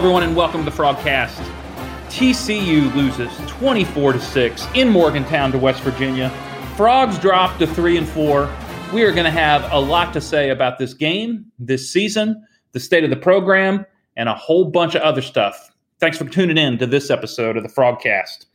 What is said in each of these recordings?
Everyone, and welcome to the Frogcast. TCU loses 24 to 6 in Morgantown to West Virginia. Frogs drop to 3 and 4. We are going to have a lot to say about this game, this season, the state of the program, and a whole bunch of other stuff. Thanks for tuning in to this episode of the Frogcast.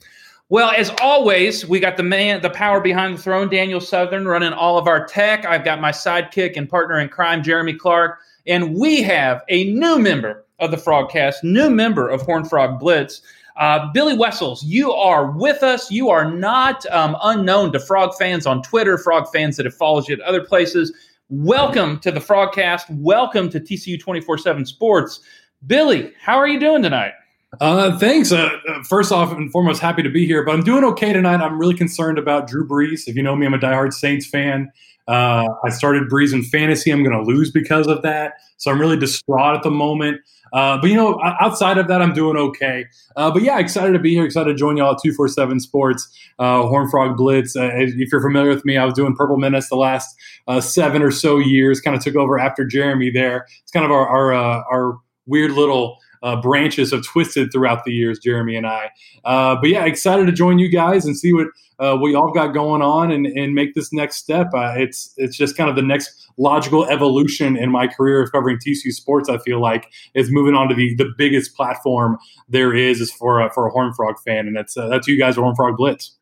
Well, as always, we got the man, the power behind the throne, Daniel Southern, running all of our tech. I've got my sidekick and partner in crime, Jeremy Clark, and we have a new member of the Frogcast, new member of Horned Frog Blitz. Uh, Billy Wessels, you are with us. You are not um, unknown to Frog fans on Twitter, Frog fans that have followed you at other places. Welcome to the Frogcast. Welcome to TCU 24 7 Sports. Billy, how are you doing tonight? Uh, thanks. Uh, uh, first off and foremost, happy to be here, but I'm doing okay tonight. I'm really concerned about Drew Brees. If you know me, I'm a diehard Saints fan. Uh, I started Brees in fantasy. I'm going to lose because of that. So I'm really distraught at the moment. Uh, but you know, outside of that, I'm doing okay. Uh, but yeah, excited to be here. Excited to join y'all at 247 Sports, uh, Horned Frog Blitz. Uh, if you're familiar with me, I was doing Purple Menace the last uh, seven or so years. Kind of took over after Jeremy there. It's kind of our our, uh, our weird little uh, branches have twisted throughout the years, Jeremy and I. Uh, but yeah, excited to join you guys and see what uh, we all got going on and, and make this next step. Uh, it's it's just kind of the next logical evolution in my career of covering TCU sports. I feel like is moving on to the the biggest platform there is is for a, for a Horn Frog fan, and that's uh, that's you guys, Horned Frog Blitz.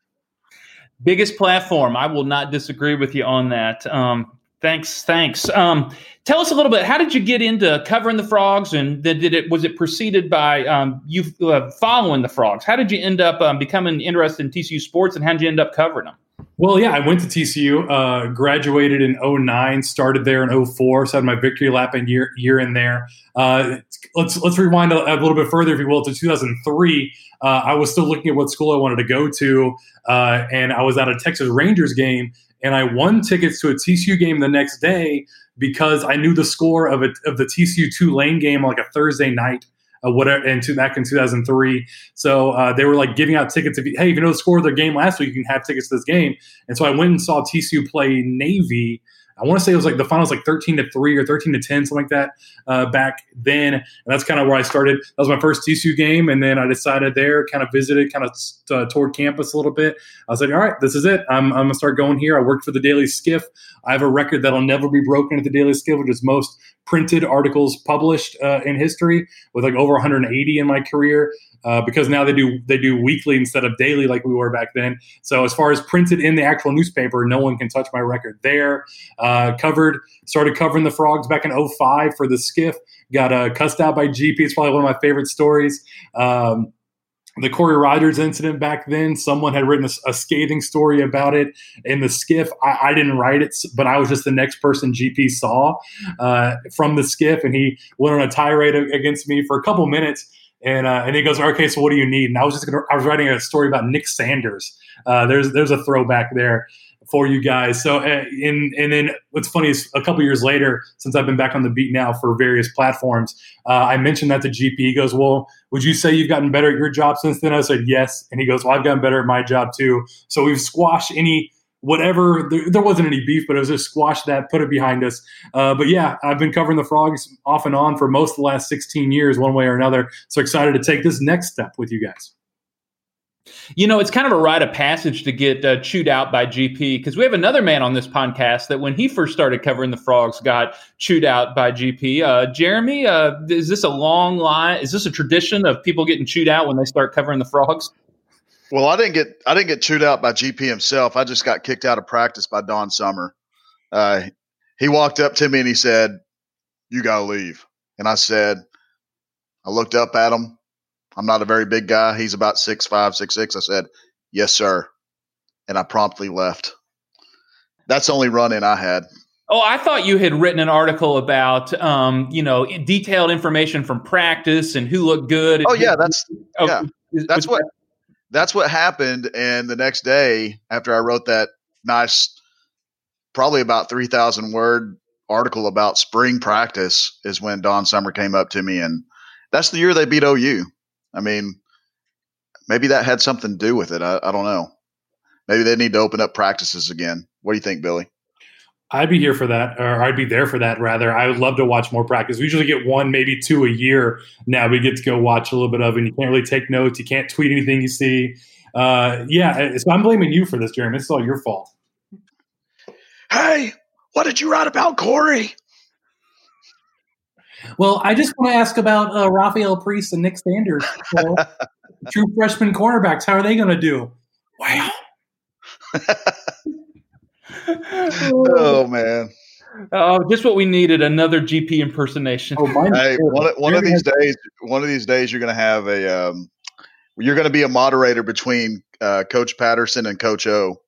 Biggest platform. I will not disagree with you on that. Um, Thanks, thanks. Um, tell us a little bit. How did you get into covering the frogs, and did it was it preceded by um, you uh, following the frogs? How did you end up um, becoming interested in TCU sports, and how did you end up covering them? Well, yeah, I went to TCU, uh, graduated in 09, started there in 04, so I had my victory lap in year year in there. Uh, let's let's rewind a, a, little bit further, if you will, to 2003. Uh, I was still looking at what school I wanted to go to, uh, and I was at a Texas Rangers game, and I won tickets to a TCU game the next day because I knew the score of a, of the TCU Tulane game like a Thursday night. Uh, whatever, and to, back in 2003, so uh, they were like giving out tickets. If you, hey, if you know the score of their game last week, you can have tickets to this game. And so I went and saw TCU play Navy I want to say it was like the finals like 13 to 3 or 13 to 10, something like that uh, back then. And that's kind of where I started. That was my first TCU game. And then I decided there, kind of visited, kind of uh, toured campus a little bit. I was like, all right, this is it. I'm, I'm going to start going here. I worked for the Daily Skiff. I have a record that'll never be broken at the Daily Skiff, which is most printed articles published uh, in history with like over 180 in my career uh, because now they do they do weekly instead of daily like we were back then. So as far as printed in the actual newspaper, no one can touch my record there. Uh, covered started covering the frogs back in 05 for the skiff. Got uh, cussed out by GP. It's probably one of my favorite stories. Um, the Corey Riders incident back then, someone had written a, a scathing story about it in the skiff. I, I, didn't write it, but I was just the next person GP saw uh, from the skiff, and he went on a tirade against me for a couple minutes. And uh, and he goes, okay, so what do you need? And I was just gonna, I was writing a story about Nick Sanders. Uh, there's there's a throwback there for you guys. So uh, in and then what's funny is a couple years later, since I've been back on the beat now for various platforms, uh, I mentioned that to GP. He goes, well, would you say you've gotten better at your job since then? I said yes, and he goes, well, I've gotten better at my job too. So we've squashed any whatever. There, there, wasn't any beef, but it was just squash that, put it behind us. Uh, but yeah, I've been covering the frogs off and on for most of the last 16 years, one way or another. So excited to take this next step with you guys. You know, it's kind of a rite of passage to get uh, chewed out by GP because we have another man on this podcast that when he first started covering the frogs got chewed out by GP. Uh, Jeremy, uh, is this a long line? Is this a tradition of people getting chewed out when they start covering the frogs? Well, I didn't get I didn't get chewed out by GP himself. I just got kicked out of practice by Don Summer. Uh, he walked up to me and he said, "You got to leave." And I said, I looked up at him. I'm not a very big guy. He's about six five, six six. I said, "Yes, sir," and I promptly left. That's the only run in I had. Oh, I thought you had written an article about, um, you know, detailed information from practice and who looked good. Oh yeah, that's oh, yeah, that's what that's what happened. And the next day, after I wrote that nice, probably about 3,000 word article about spring practice, is when Don Summer came up to me. And that's the year they beat OU. I mean, maybe that had something to do with it. I, I don't know. Maybe they need to open up practices again. What do you think, Billy? I'd be here for that, or I'd be there for that. Rather, I would love to watch more practice. We usually get one, maybe two a year. Now we get to go watch a little bit of, and you can't really take notes. You can't tweet anything you see. Uh, yeah, so I'm blaming you for this, Jeremy. It's all your fault. Hey, what did you write about Corey? Well, I just want to ask about uh, Rafael Priest and Nick Sanders, so, true freshman cornerbacks. How are they going to do? Wow. oh man. Oh, just what we needed another GP impersonation. Oh, hey, one, one of these days, one of these days, you're going to have a, um, you're going to be a moderator between uh, Coach Patterson and Coach O.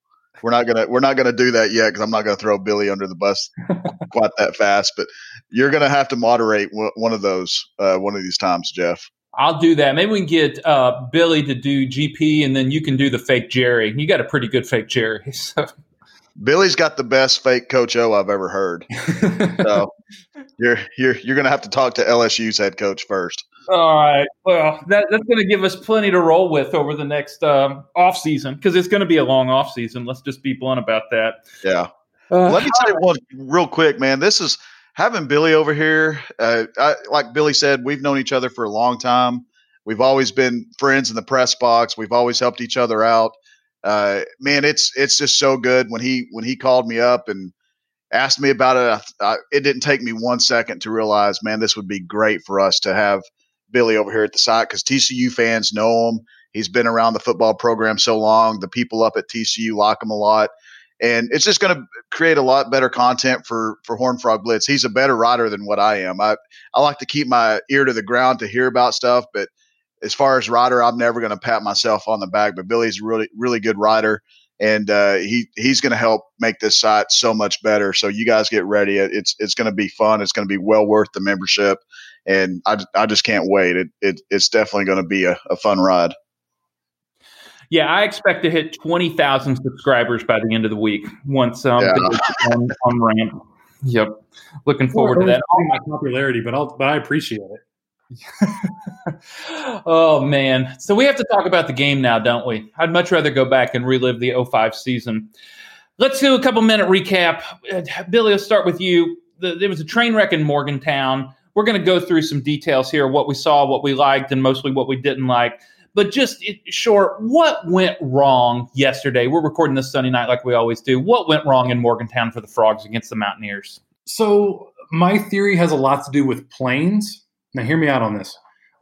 We're not gonna we're not gonna do that yet because I'm not gonna throw Billy under the bus quite that fast. But you're gonna have to moderate one of those uh, one of these times, Jeff. I'll do that. Maybe we can get uh, Billy to do GP, and then you can do the fake Jerry. You got a pretty good fake Jerry. So. Billy's got the best fake Coach O I've ever heard. so you're you're you're gonna have to talk to LSU's head coach first. All right. Well, that, that's going to give us plenty to roll with over the next um, off season because it's going to be a long off season. Let's just be blunt about that. Yeah. Uh, Let me tell you one real quick, man. This is having Billy over here. Uh, I, like Billy said, we've known each other for a long time. We've always been friends in the press box. We've always helped each other out. Uh, man, it's it's just so good when he when he called me up and asked me about it. I, I, it didn't take me one second to realize, man, this would be great for us to have Billy over here at the site because TCU fans know him. He's been around the football program so long. The people up at TCU like him a lot. And it's just going to create a lot better content for for Horned Frog Blitz. He's a better writer than what I am. I I like to keep my ear to the ground to hear about stuff, but as far as rider, I'm never going to pat myself on the back. But Billy's a really really good rider. and uh, he he's going to help make this site so much better. So you guys get ready. It's it's going to be fun. It's going to be well worth the membership, and I, I just can't wait. It, it it's definitely going to be a, a fun ride. Yeah, I expect to hit twenty thousand subscribers by the end of the week once um, yeah. on, on ramp. Yep, looking forward well, to that. My popularity, but I'll but I appreciate it. oh man. So we have to talk about the game now, don't we? I'd much rather go back and relive the 05 season. Let's do a couple minute recap. Uh, Billy, let's start with you. The, there was a train wreck in Morgantown. We're going to go through some details here, what we saw, what we liked, and mostly what we didn't like. But just short, what went wrong yesterday? We're recording this Sunday night like we always do. What went wrong in Morgantown for the Frogs against the Mountaineers? So my theory has a lot to do with planes now, hear me out on this.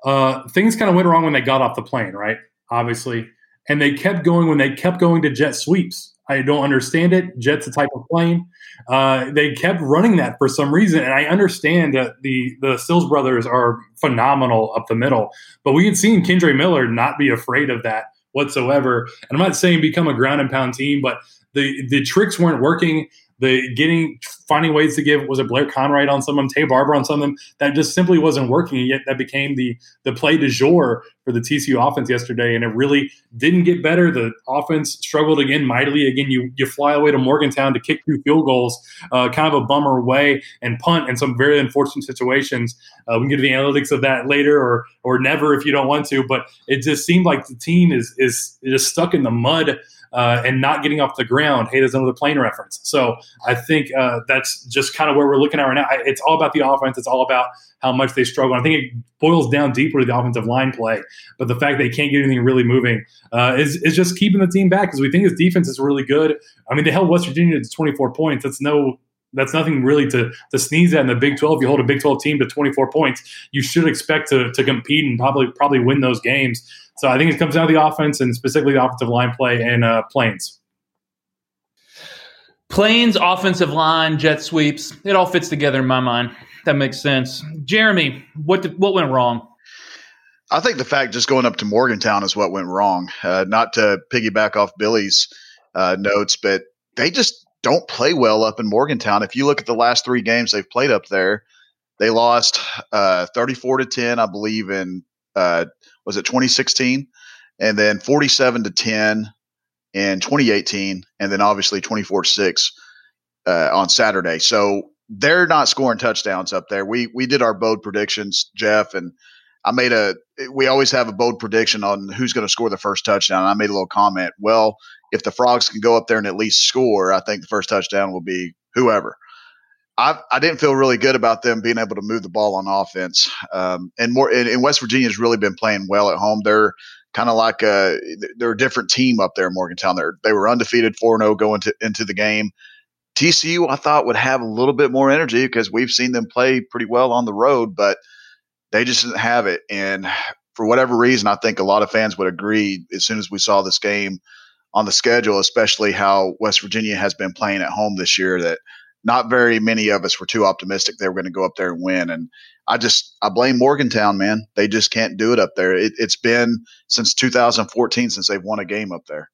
Uh, things kind of went wrong when they got off the plane, right? Obviously. And they kept going when they kept going to jet sweeps. I don't understand it. Jet's a type of plane. Uh, they kept running that for some reason, and I understand that the the Stills brothers are phenomenal up the middle, but we had seen Kendre Miller not be afraid of that whatsoever. And I'm not saying become a ground and pound team, but the the tricks weren't working the getting finding ways to give was it Blair Conwright on some of them, Taye Barber on some of them that just simply wasn't working. And yet that became the the play du jour for the TCU offense yesterday, and it really didn't get better. The offense struggled again mightily. Again, you you fly away to Morgantown to kick two field goals, uh, kind of a bummer way, and punt in some very unfortunate situations. Uh, we can get to the analytics of that later, or or never if you don't want to. But it just seemed like the team is is just stuck in the mud uh, and not getting off the ground. Hey, there's another plane reference. So I think uh, that's just kind of where we're looking at right now. It's all about the offense. It's all about how much they struggle. I think it boils down deeper to the offensive line play, but the fact they can't get anything really moving uh, is, is just keeping the team back because we think his defense is really good. I mean, they held West Virginia to 24 points. That's no that's nothing really to, to sneeze at in the Big 12. If you hold a Big 12 team to 24 points, you should expect to, to compete and probably probably win those games. So I think it comes down to the offense and specifically the offensive line play and uh, planes. Planes, offensive line, jet sweeps. It all fits together in my mind. That makes sense. Jeremy, what did, what went wrong? I think the fact just going up to Morgantown is what went wrong. Uh, not to piggyback off Billy's uh, notes, but they just don't play well up in Morgantown. If you look at the last three games they've played up there, they lost uh, 34 to 10, I believe, in uh, was it 2016, and then 47 to 10 in 2018, and then obviously 24 6 uh, on Saturday. So they're not scoring touchdowns up there. We we did our bold predictions, Jeff, and I made a. We always have a bold prediction on who's going to score the first touchdown. I made a little comment. Well, if the Frogs can go up there and at least score, I think the first touchdown will be whoever. I, I didn't feel really good about them being able to move the ball on offense. Um, and more, and, and West Virginia's really been playing well at home. They're kind of like a they're a different team up there in Morgantown. They they were undefeated four zero oh going to, into the game. TCU I thought would have a little bit more energy because we've seen them play pretty well on the road, but they just didn't have it. And for whatever reason, I think a lot of fans would agree as soon as we saw this game on the schedule, especially how West Virginia has been playing at home this year, that not very many of us were too optimistic they were going to go up there and win. And I just I blame Morgantown, man. They just can't do it up there. It, it's been since 2014 since they've won a game up there.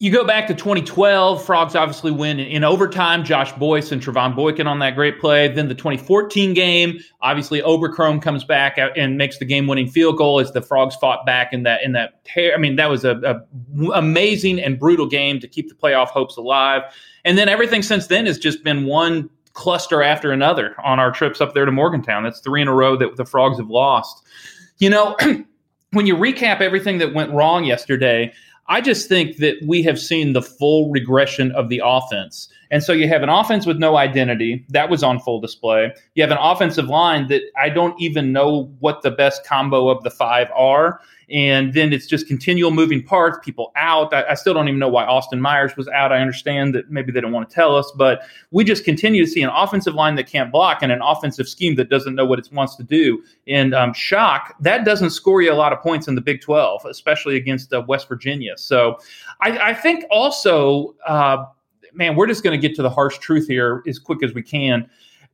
You go back to 2012, Frogs obviously win in, overtime. Josh Boyce and Trevone Boykin on that great play. Then the 2014 game, obviously Oberkrom comes back and makes the game-winning field goal as the Frogs fought back in that in that. I mean, that was a, a amazing and brutal game to keep the playoff hopes alive. And then everything since then has just been one cluster after another on our trips up there to Morgantown. That's three in a row that the Frogs have lost. You know, when you recap everything that went wrong yesterday, I just think that we have seen the full regression of the offense. And so you have an offense with no identity. That was on full display. You have an offensive line that I don't even know what the best combo of the five are and then it's just continual moving parts, people out. I, I, still don't even know why Austin Myers was out. I understand that maybe they don't want to tell us, but we just continue to see an offensive line that can't block and an offensive scheme that doesn't know what it wants to do. And um, shock, that doesn't score you a lot of points in the Big 12, especially against uh, West Virginia. So I, I think also, uh, man, we're just going to get to the harsh truth here as quick as we can.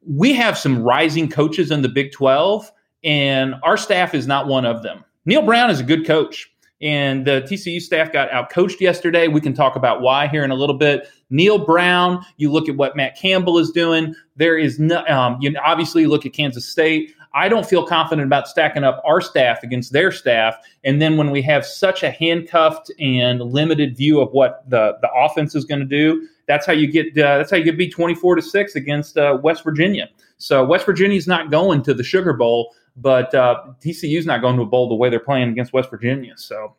We have some rising coaches in the Big 12, and our staff is not one of them. Neal Brown is a good coach. And the TCU staff got out coached yesterday. We can talk about why here in a little bit. Neal Brown, you look at what Matt Campbell is doing. There is no, um, you obviously look at Kansas State. I don't feel confident about stacking up our staff against their staff. And then when we have such a handcuffed and limited view of what the, the offense is going to do, that's how you get uh, that's how you get beat 24 to 6 against uh, West Virginia. So West Virginia is not going to the Sugar Bowl but uh, TCU's not going to a bowl the way they're playing against West Virginia. So,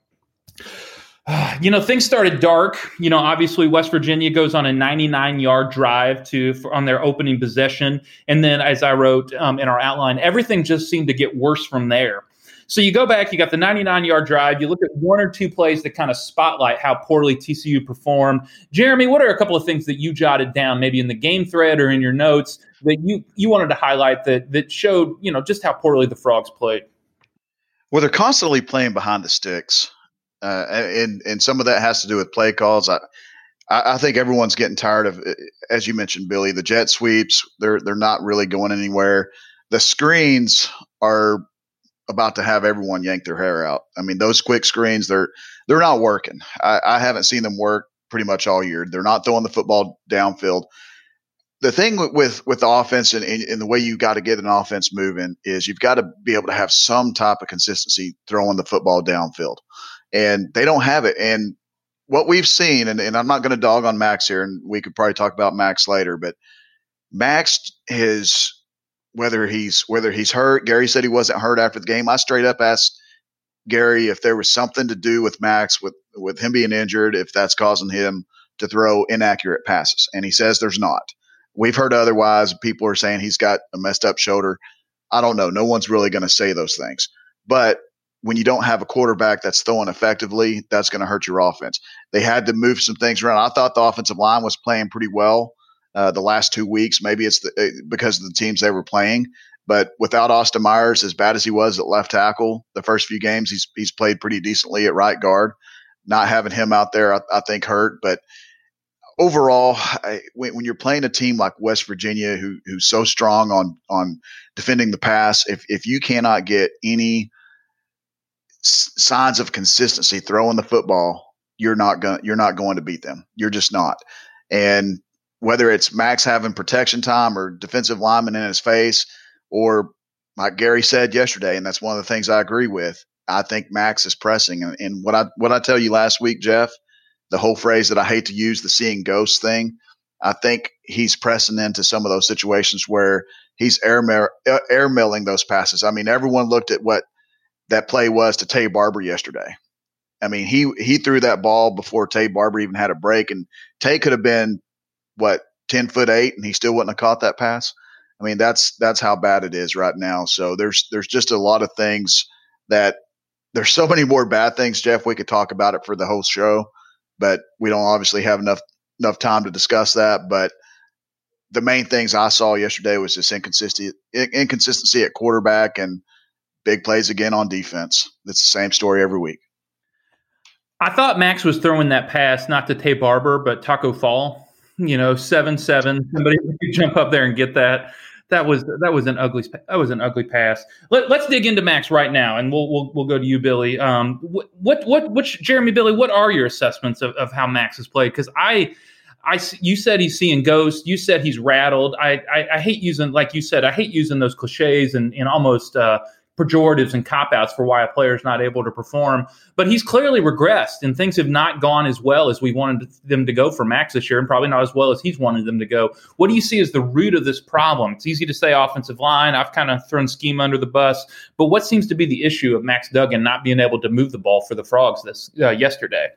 you know, things started dark. You know, obviously West Virginia goes on a 99 yard drive to for, on their opening possession, and then as I wrote um, in our outline, everything just seemed to get worse from there. So you go back, you got the 99 yard drive, you look at one or two plays that kind of spotlight how poorly TCU performed. Jeremy, what are a couple of things that you jotted down, maybe in the game thread or in your notes, that you, you wanted to highlight that, that showed, you know, just how poorly the Frogs played? Well, they're constantly playing behind the sticks. Uh, and, and some of that has to do with play calls. I, I think everyone's getting tired of, as you mentioned, Billy, the jet sweeps. They're they're not really going anywhere. The screens are about to have everyone yank their hair out. I mean, those quick screens, they're they're not working. I, I haven't seen them work pretty much all year. They're not throwing the football downfield. The thing with with, with the offense and, and the way you got to get an offense moving is you've got to be able to have some type of consistency throwing the football downfield, and they don't have it. And what we've seen, and, and I'm not going to dog on Max here, and we could probably talk about Max later, but Max has whether he's whether he's hurt. Gary said he wasn't hurt after the game. I straight up asked Gary if there was something to do with Max with with him being injured, if that's causing him to throw inaccurate passes, and he says there's not. We've heard otherwise. People are saying he's got a messed up shoulder. I don't know. No one's really going to say those things. But when you don't have a quarterback that's throwing effectively, that's going to hurt your offense. They had to move some things around. I thought the offensive line was playing pretty well uh, the last two weeks. Maybe it's the, uh, because of the teams they were playing. But without Austin Myers, as bad as he was at left tackle, the first few games he's he's played pretty decently at right guard. Not having him out there, I, I think, hurt. But overall, I, when, when, you're playing a team like West Virginia, who who's so strong on on defending the pass, if if you cannot get any s- signs of consistency throwing the football, you're not going you're not going to beat them. You're just not. And whether it's Max having protection time or defensive lineman in his face, or like Gary said yesterday, and that's one of the things I agree with. I think Max is pressing, and, and what I what I tell you last week, Jeff, the whole phrase that I hate to use, the seeing ghosts thing. I think he's pressing into some of those situations where he's air uh, air milling those passes. I mean, everyone looked at what that play was to Taye Barber yesterday. I mean, he he threw that ball before Taye Barber even had a break, and Taye could have been what ten foot eight, and he still wouldn't have caught that pass. I mean, that's that's how bad it is right now. So there's there's just a lot of things that there's so many more bad things, Jeff. We could talk about it for the whole show, but we don't obviously have enough enough time to discuss that. But the main things I saw yesterday was this inconsistency inconsistency at quarterback and big plays again on defense. It's the same story every week. I thought Max was throwing that pass not to Taye Barber, but Taco Fall. You know, seven seven. Somebody jump up there and get that. That was that was an ugly that was an ugly pass. Let, us dig into Max right now, and we'll we'll, we'll go to you, Billy. Um, what what what which Jeremy Billy? What are your assessments of, of how Max has played? Because I I, you said he's seeing ghosts. You said he's rattled. I, I, I, hate using, like you said, I hate using those cliches and, and almost uh, pejoratives and cop outs for why a player is not able to perform. But he's clearly regressed, and things have not gone as well as we wanted them to go for Max this year, and probably not as well as he's wanted them to go. What do you see as the root of this problem? It's easy to say offensive line. I've kind of thrown scheme under the bus, but what seems to be the issue of Max Duggan not being able to move the ball for the Frogs this uh, yesterday?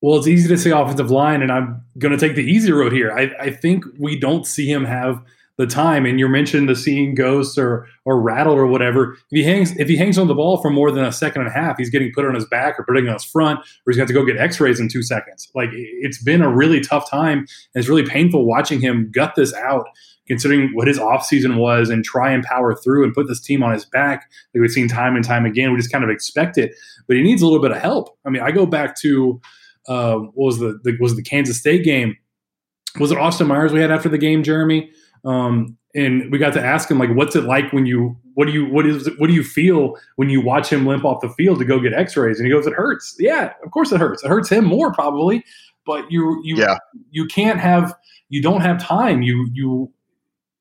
Well, it's easy to say offensive line, and I'm going to take the easy road here. I, I think we don't see him have – the time. And you mentioned the seeing ghosts or or rattle or whatever. If he hangs if he hangs on the ball for more than a second and a half, he's getting put on his back or putting on his front, or he's got to go get X-rays in two seconds. Like it's been a really tough time, and it's really painful watching him gut this out. Considering what his offseason was and try and power through and put this team on his back, like we've seen time and time again, we just kind of expect it. But he needs a little bit of help. I mean, I go back to uh, what was the, the was the Kansas State game? Was it Austin Myers we had after the game, Jeremy? Um, and we got to ask him like, what's it like when you what do you what is what do you feel when you watch him limp off the field to go get X-rays? And he goes, it hurts. Yeah, of course it hurts. It hurts him more probably, but you you yeah. you can't have you don't have time. You you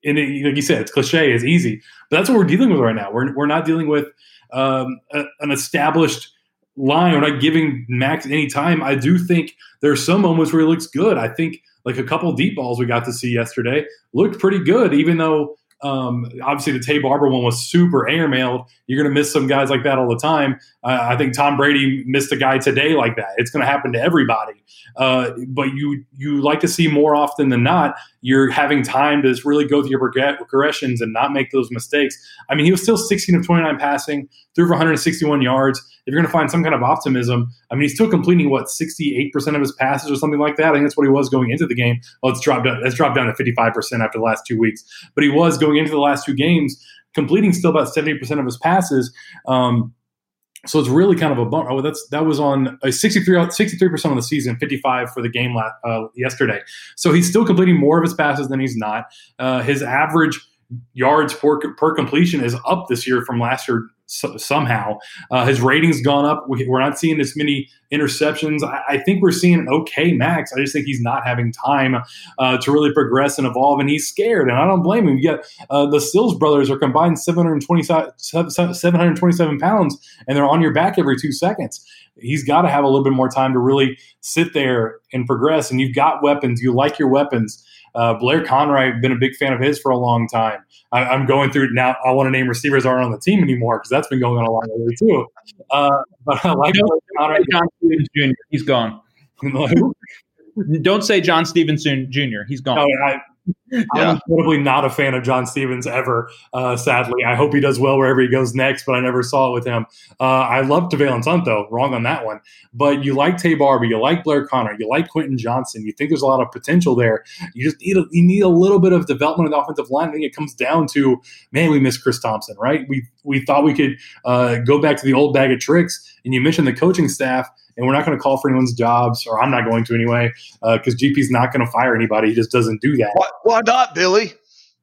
and it, like you said, it's cliche, it's easy, but that's what we're dealing with right now. We're we're not dealing with um, a, an established line. We're not giving Max any time. I do think there are some moments where he looks good. I think like a couple deep balls we got to see yesterday looked pretty good, even though um, obviously the Taye Barber one was super airmailed. You're going to miss some guys like that all the time. Uh, I think Tom Brady missed a guy today like that. It's going to happen to everybody. Uh, but you you like to see more often than not you're having time to really go through your progressions and not make those mistakes. I mean, he was still 16 of 29 passing, threw for 161 yards. If you're going to find some kind of optimism, I mean, he's still completing what 68% of his passes or something like that. I think that's what he was going into the game. Well, it's dropped down. It's dropped down to 55% after the last two weeks, but he was going into the last two games completing still about 70% of his passes. Um, so it's really kind of a bummer. Oh, that's that was on a 63 percent of the season, 55 for the game uh, yesterday. So he's still completing more of his passes than he's not. Uh, his average yards per, per completion is up this year from last year so, somehow. Uh, his rating's gone up. We, are not seeing as many interceptions. I, I, think we're seeing an okay Max. I just think he's not having time uh, to really progress and evolve, and he's scared. And I don't blame him. You got uh, the Stills brothers are combined 727, 727 pounds, and they're on your back every two seconds. He's got to have a little bit more time to really sit there and progress. And you've got weapons. You like your weapons. Uh, Blair Conwright, been a big fan of his for a long time. I, am going through now. I want to name receivers aren't on the team anymore because that's been going on a long way too. Uh, but I like Blair Conwright. John Stephens Jr. He's gone. Don't say John Stevenson Jr. He's gone. No, I, yeah. I'm incredibly not a fan of John Stevens ever. Uh, sadly, I hope he does well wherever he goes next, but I never saw it with him. Uh, I love Te'Vailance Hunt though. Wrong on that one. But you like Taye Barber, you like Blair Conwright, you like Quentin Johnston. You think there's a lot of potential there. You just need a, you need a little bit of development in the offensive line. I think it comes down to man, we miss Chris Thomsen, right? We we thought we could uh, go back to the old bag of tricks. And you mentioned the coaching staff and we're not going to call for anyone's jobs, or I'm not going to anyway, because uh, GP's not going to fire anybody. He just doesn't do that. Why, why not, Billy?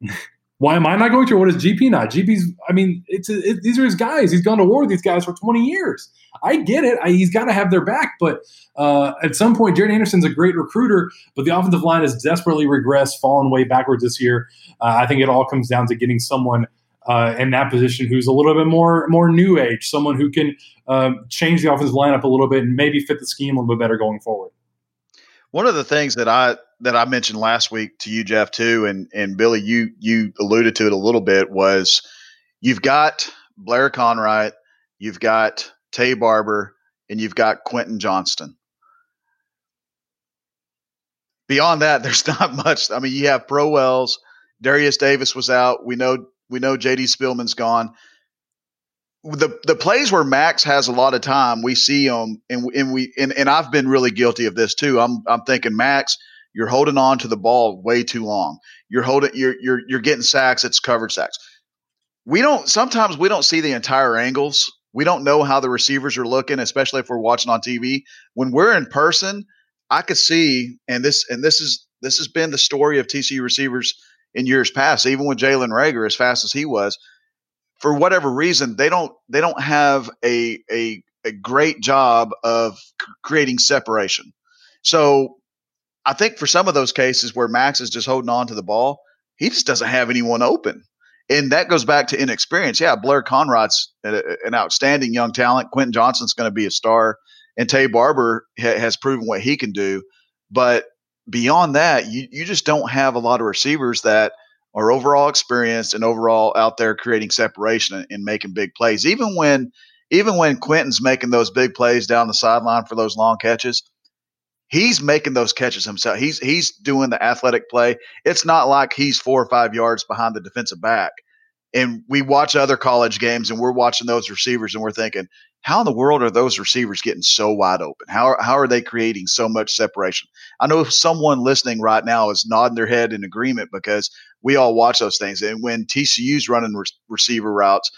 why am I not going to? What is GP not? GP's, I mean, it's it, these are his guys. He's gone to war with these guys for 20 years. I get it. I, he's got to have their back, but uh, at some point, Jarrett Anderson's a great recruiter, but the offensive line has desperately regressed, fallen way backwards this year. Uh, I think it all comes down to getting someone uh, in that position who's a little bit more more new age, someone who can uh, change the offensive lineup a little bit and maybe fit the scheme a little bit better going forward. One of the things that I that I mentioned last week to you, Jeff, too, and and Billy, you you alluded to it a little bit was you've got Blair Conwright, you've got Taye Barber, and you've got Quentin Johnston. beyond that, there's not much. I mean, you have Pro Wells, Darius Davis was out. We know we know JD Spielman's gone. The the plays where Max has a lot of time, we see him, and and we and, and I've been really guilty of this too. I'm I'm thinking Max, you're holding on to the ball way too long. You're holding you're you're you're getting sacks. It's covered sacks. We don't sometimes we don't see the entire angles. We don't know how the receivers are looking, especially if we're watching on TV. When we're in person, I could see, and this and this is this has been the story of TCU receivers in years past, even with Jalen Reagor, as fast as he was, for whatever reason, they don't they don't have a a, a great job of c- creating separation. So I think for some of those cases where Max is just holding on to the ball, he just doesn't have anyone open. And that goes back to inexperience. Yeah, Blair Conwright's an outstanding young talent. Quentin Johnston's going to be a star, and Taye Barber ha- has proven what he can do. But beyond that, you, you just don't have a lot of receivers that are overall experienced and overall out there creating separation and, and making big plays. Even when even when Quentin's making those big plays down the sideline for those long catches, he's making those catches himself. He's he's doing the athletic play. It's not like he's four or five yards behind the defensive back. And we watch other college games and we're watching those receivers and we're thinking, how in the world are those receivers getting so wide open? How are, how are they creating so much separation? I know someone listening right now is nodding their head in agreement because we all watch those things. And when TCU's running re- receiver routes,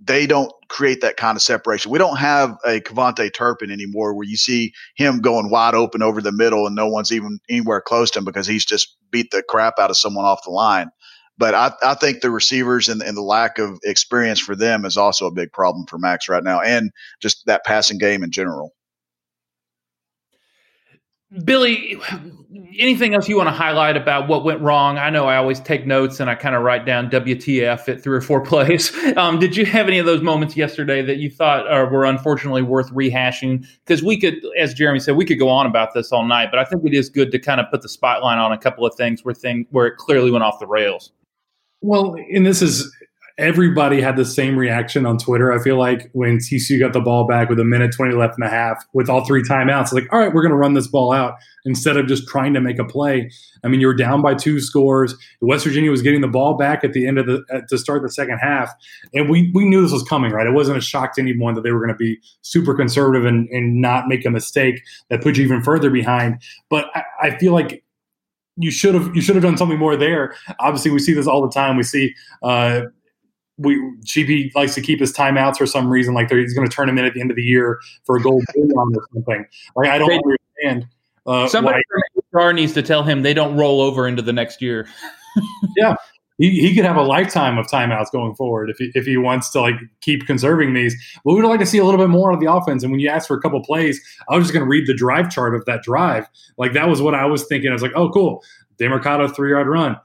they don't create that kind of separation. We don't have a KaVontae Turpin anymore where you see him going wide open over the middle and no one's even anywhere close to him because he's just beat the crap out of someone off the line. But I, I think the receivers and, and the lack of experience for them is also a big problem for Max right now, and just that passing game in general. Billy, anything else you want to highlight about what went wrong? I know I always take notes and I kind of write down WTF at three or four plays. Um, did you have any of those moments yesterday that you thought uh, were unfortunately worth rehashing? Because we could, as Jeremy said, we could go on about this all night, but I think it is good to kind of put the spotlight on a couple of things where thing where it clearly went off the rails. Well, and this is everybody had the same reaction on Twitter. I feel like when TCU got the ball back with a minute 20 left and a half with all three timeouts, like, all right, we're going to run this ball out instead of just trying to make a play. I mean, you were down by two scores. West Virginia was getting the ball back at the end of the at, to start the second half, and we we knew this was coming. Right, it wasn't a shock to anyone that they were going to be super conservative and, and not make a mistake that put you even further behind. But I, I feel like you should have you should have done something more there. Obviously, we see this all the time. We see uh, we GP likes to keep his timeouts for some reason, like he's going to turn him in at the end of the year for a gold or something. Like I don't they, understand. Uh, somebody why, from HR needs to tell him they don't roll over into the next year. yeah, he, he could have a lifetime of timeouts going forward if he, if he wants to like keep conserving these. But we'd like to see a little bit more of the offense. And when you ask for a couple plays, I was just going to read the drive chart of that drive. Like that was what I was thinking. I was like, oh, cool. Demercado three yard run.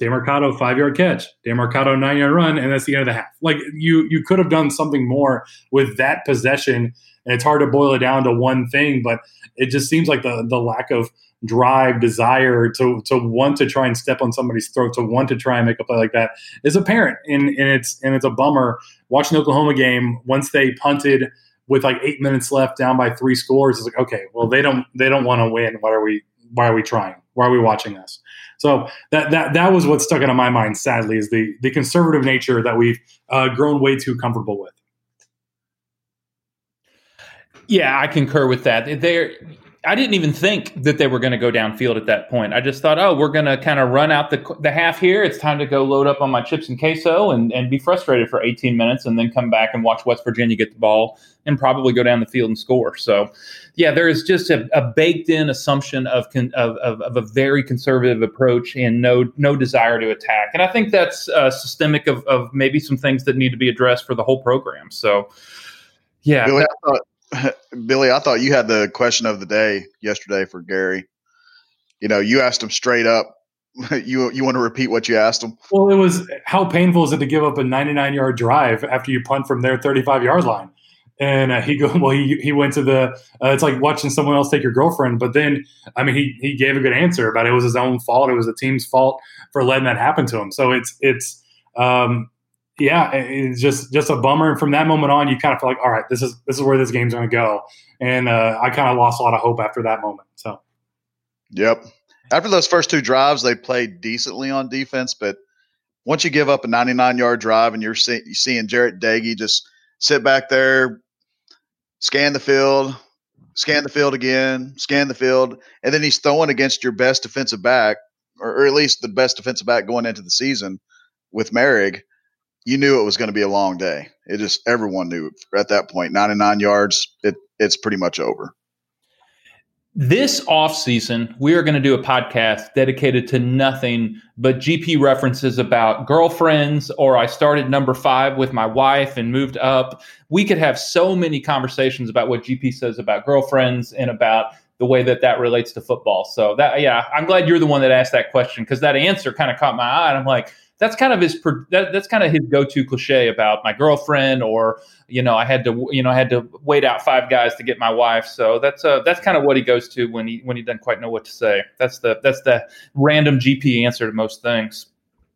Demercado five yard catch, Demercado nine yard run, and that's the end of the half. Like you, you could have done something more with that possession. And it's hard to boil it down to one thing, but it just seems like the the lack of drive, desire to to want to try and step on somebody's throat, to want to try and make a play like that is apparent. And, and it's and it's a bummer watching the Oklahoma game once they punted with like eight minutes left, down by three scores. It's like okay, well they don't they don't want to win. Why are we why are we trying? Why are we watching this? So that that that was what stuck into my mind. Sadly, is the the conservative nature that we've uh, grown way too comfortable with. Yeah, I concur with that. There, I didn't even think that they were going to go downfield at that point. I just thought, oh, we're going to kind of run out the the half here. It's time to go load up on my chips and queso and, and be frustrated for 18 minutes and then come back and watch West Virginia get the ball and probably go down the field and score. So, yeah, there is just a, a baked in assumption of, of, of, of, a very conservative approach and no no desire to attack. And I think that's uh, systemic of, of maybe some things that need to be addressed for the whole program. So, yeah. Billy, I thought, Billy, I thought you had the question of the day yesterday for Gary. You know, you asked him straight up. You you want to repeat what you asked him? Well, it was how painful is it to give up a 99 yard drive after you punt from their 35 yard line? And uh, he go well. He he went to the. Uh, it's like watching someone else take your girlfriend. But then, I mean, he he gave a good answer about it, was his own fault. It was the team's fault for letting that happen to him. So it's it's um, yeah, it's just just a bummer. And from that moment on, you kind of feel like, all right, this is this is where this game's going to go. And uh, I kind of lost a lot of hope after that moment. So, yep. After those first two drives, they played decently on defense, but once you give up a 99 yard drive and you're, see, you're seeing Jarret Doege just sit back there, scan the field, scan the field again, scan the field, and then he's throwing against your best defensive back, or, or at least the best defensive back going into the season with Moehrig, you knew it was going to be a long day. It just everyone knew at that point. 99 yards, it it's pretty much over. This offseason, we are going to do a podcast dedicated to nothing but GP references about girlfriends, or I started number five with my wife and moved up. We could have so many conversations about what GP says about girlfriends and about the way that that relates to football. So that, yeah, I'm glad you're the one that asked that question because that answer kind of caught my eye. And I'm like, that's kind of his that, that's kind of his go-to cliche about my girlfriend or you know I had to you know I had to wait out five guys to get my wife. So that's uh that's kind of what he goes to when he when he doesn't quite know what to say. That's the that's the random GP answer to most things.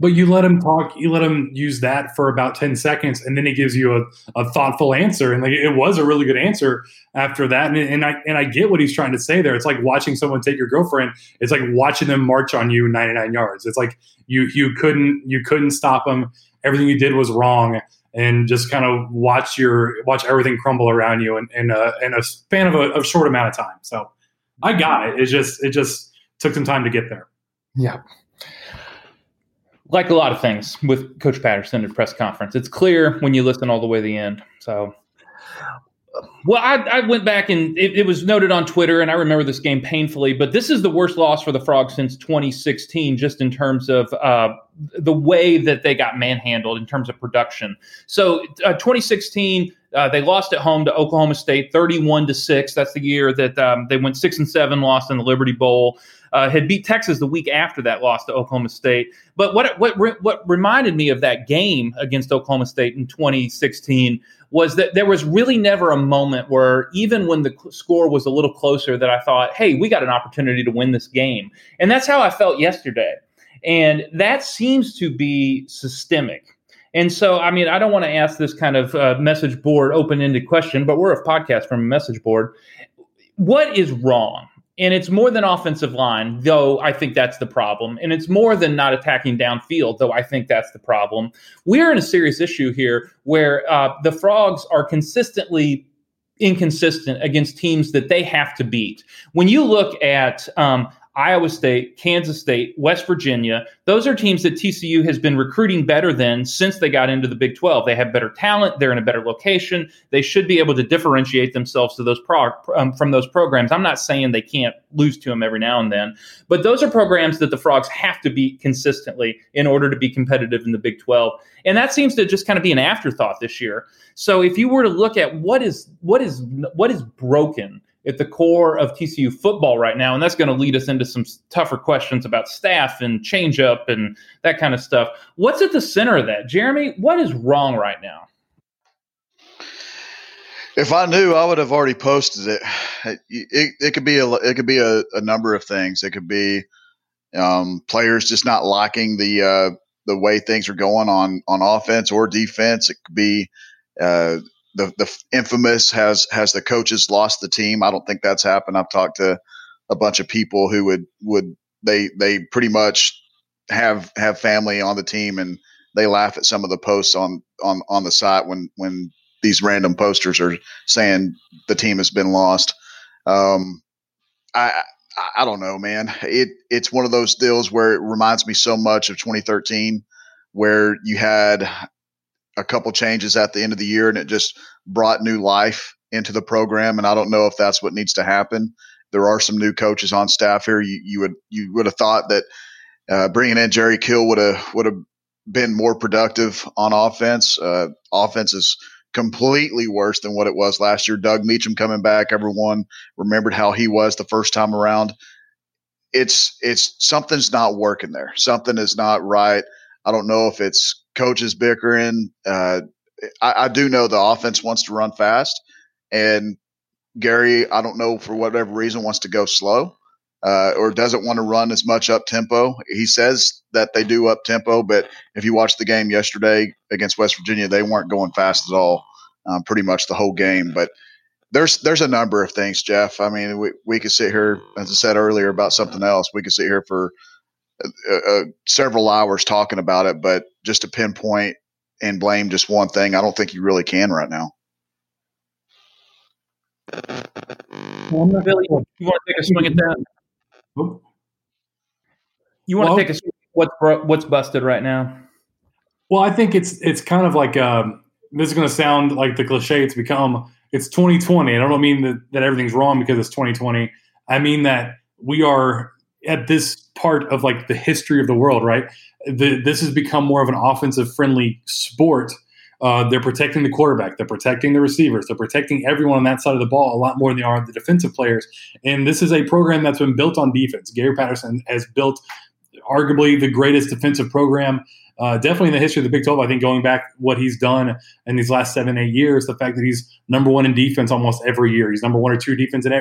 But you let him talk, you let him use that for about 10 seconds, and then he gives you a, a thoughtful answer. And like it was a really good answer after that. And, and I and I get what he's trying to say there. It's like watching someone take your girlfriend, it's like watching them march on you 99 yards. It's like you you couldn't you couldn't stop them. Everything you did was wrong. And just kind of watch your watch everything crumble around you in, in a in a span of a, a short amount of time. So I got it. It just it just took some time to get there. Yeah like a lot of things with Coach Patterson at press conference, it's clear when you listen all the way to the end. So, well, I, I went back and it, it, was noted on Twitter, and I remember this game painfully. But this is the worst loss for the Frogs since 2016, just in terms of uh, the way that they got manhandled in terms of production. So, uh, 2016. Uh, they lost at home to Oklahoma State, 31 to six. That's the year that um, they went six and seven, lost in the Liberty Bowl uh, had beat Texas the week after that loss to Oklahoma State. But what what what reminded me of that game against Oklahoma State in 2016 was that there was really never a moment where even when the score was a little closer that I thought, "Hey, we got an opportunity to win this game." And that's how I felt yesterday. And that seems to be systemic. And so, I mean, I don't want to ask this kind of uh, message board open ended question, but we're a podcast from a message board. What is wrong? And it's more than offensive line, though I think that's the problem. And it's more than not attacking downfield, though I think that's the problem. We're in a serious issue here where uh, the Frogs are consistently inconsistent against teams that they have to beat. When you look at um, Iowa State, Kansas State, West Virginia. Those are teams that TCU has been recruiting better than since they got into the Big 12. They have better talent. They're in a better location. They should be able to differentiate themselves to those pro, um, from those programs. I'm not saying they can't lose to them every now and then, but those are programs that the Frogs have to beat consistently in order to be competitive in the Big 12. And that seems to just kind of be an afterthought this year. So if you were to look at what is what is what is broken at the core of TCU football right now. And that's going to lead us into some tougher questions about staff and change up and that kind of stuff. What's at the center of that? Jeremy, what is wrong right now? If I knew, I would have already posted it. It, it could be a it could be a, a number of things. It could be um, players just not liking the uh, the way things are going on on offense or defense. It could be uh, the the infamous has has the coaches lost the team. I don't think that's happened. I've talked to a bunch of people who would would they they pretty much have have family on the team and they laugh at some of the posts on on on the site when when these random posters are saying the team has been lost. Um, I I don't know, man. It it's one of those deals where it reminds me so much of 2013, where you had a couple changes at the end of the year and it just brought new life into the program. And I don't know if that's what needs to happen. There are some new coaches on staff here. You, you would you would have thought that uh, bringing in Jerry Kill would have would have been more productive on offense. Uh, offense is completely worse than what it was last year. Doug Meacham coming back, everyone remembered how he was the first time around. It's it's something's not working there. Something is not right. I don't know if it's coaches bickering. Uh, I, I, do know the offense wants to run fast, and Gary, I don't know for whatever reason, wants to go slow uh, or doesn't want to run as much up tempo. He says that they do up tempo, but if you watched the game yesterday against West Virginia, they weren't going fast at all, um, pretty much the whole game. But there's there's a number of things, Jeff. I mean, we we could sit here, as I said earlier, about something else. We could sit here for uh, uh, several hours talking about it, but just to pinpoint and blame just one thing, I don't think you really can right now. Billy, you want to take a swing at that? You want well, to take a swing at what's what's busted right now? Well, I think it's it's kind of like um, this is going to sound like the cliche it's become. It's 2020, and I don't mean that, that everything's wrong because it's 2020. I mean that we are at this part of like the history of the world, right? The, this has become more of an offensive friendly sport. Uh, they're protecting the quarterback, they're protecting the receivers, they're protecting everyone on that side of the ball a lot more than they are the defensive players. And this is a program that's been built on defense. Gary Patterson has built arguably the greatest defensive program uh, definitely in the history of the Big 12, I think going back what he's done in these last seven, eight years, the fact that he's number one in defense almost every year. He's number one or two defense in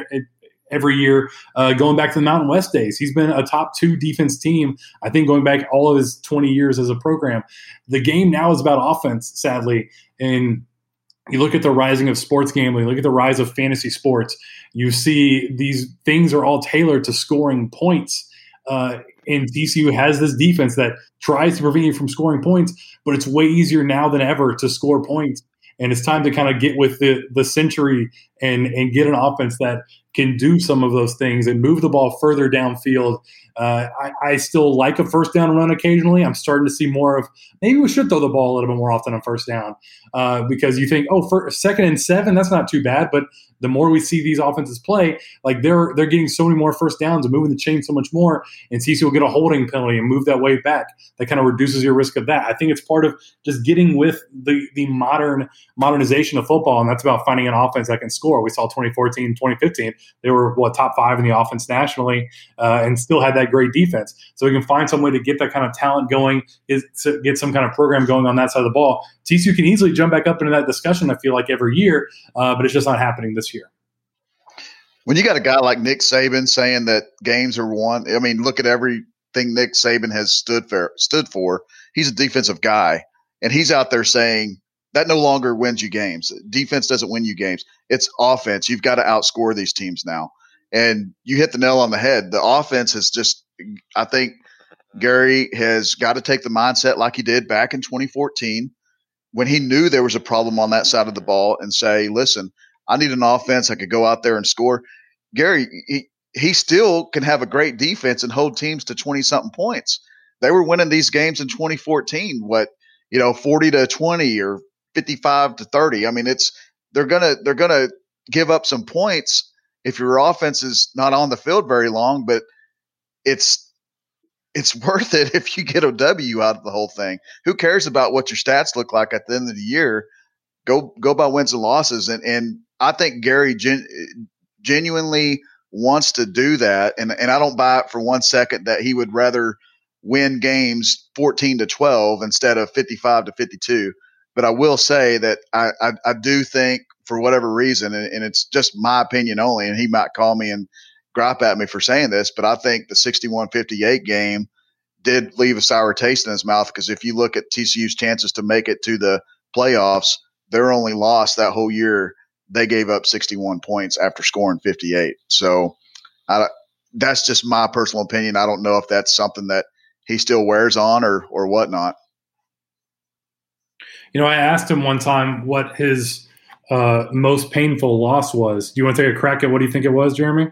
every year. Uh, going back to the Mountain West days, he's been a top two defense team. I think going back all of his 20 years as a program. The game now is about offense, sadly, and you look at the rising of sports gambling, look at the rise of fantasy sports. You see these things are all tailored to scoring points. Uh, and TCU has this defense that tries to prevent you from scoring points, but it's way easier now than ever to score points. And it's time to kind of get with the the century and and get an offense that can do some of those things and move the ball further downfield. Uh, I, I, still like a first down run occasionally. I'm starting to see more of maybe we should throw the ball a little bit more often on first down uh, because you think, oh, for second and seven, that's not too bad. But the more we see these offenses play, like they're they're getting so many more first downs and moving the chain so much more, and TCU will get a holding penalty and move that way back. That kind of reduces your risk of that. I think it's part of just getting with the the modern modernization of football, and that's about finding an offense that can score. We saw 2014, 2015. They were what top five in the offense nationally, uh, and still had that great defense. So we can find some way to get that kind of talent going, is to get some kind of program going on that side of the ball. TCU can easily jump back up into that discussion. I feel like every year, uh, but it's just not happening this year. When you got a guy like Nick Saban saying that games are won, I mean, look at everything Nick Saban has stood for. Stood for. He's a defensive guy, and he's out there saying that no longer wins you games. Defense doesn't win you games. It's offense. You've got to outscore these teams now. And you hit the nail on the head. The offense has just, I think Gary has got to take the mindset like he did back in 2014 when he knew there was a problem on that side of the ball and say, listen, I need an offense I could go out there and score. Gary, he, he still can have a great defense and hold teams to 20 something points. They were winning these games in 2014, what, you know, 40 to 20 or 55 to 30. I mean, it's, they're to, they're to give up some points if your offense is not on the field very long, but it's it's worth it if you get a W out of the whole thing. Who cares about what your stats look like at the end of the year? Go go by wins and losses, and and I think Gary gen, genuinely wants to do that, and and I don't buy it for one second that he would rather win games fourteen to twelve instead of fifty five to fifty two. But I will say that I, I, I do think for whatever reason, and, and it's just my opinion only, and he might call me and gripe at me for saying this, but I think the 61 58 game did leave a sour taste in his mouth because if you look at TCU's chances to make it to the playoffs, their only loss that whole year, they gave up 61 points after scoring 58. So I, that's just my personal opinion. I don't know if that's something that he still wears on or or whatnot. You know, I asked him one time what his uh, most painful loss was. Do you want to take a crack at what do you think it was, Jeremy?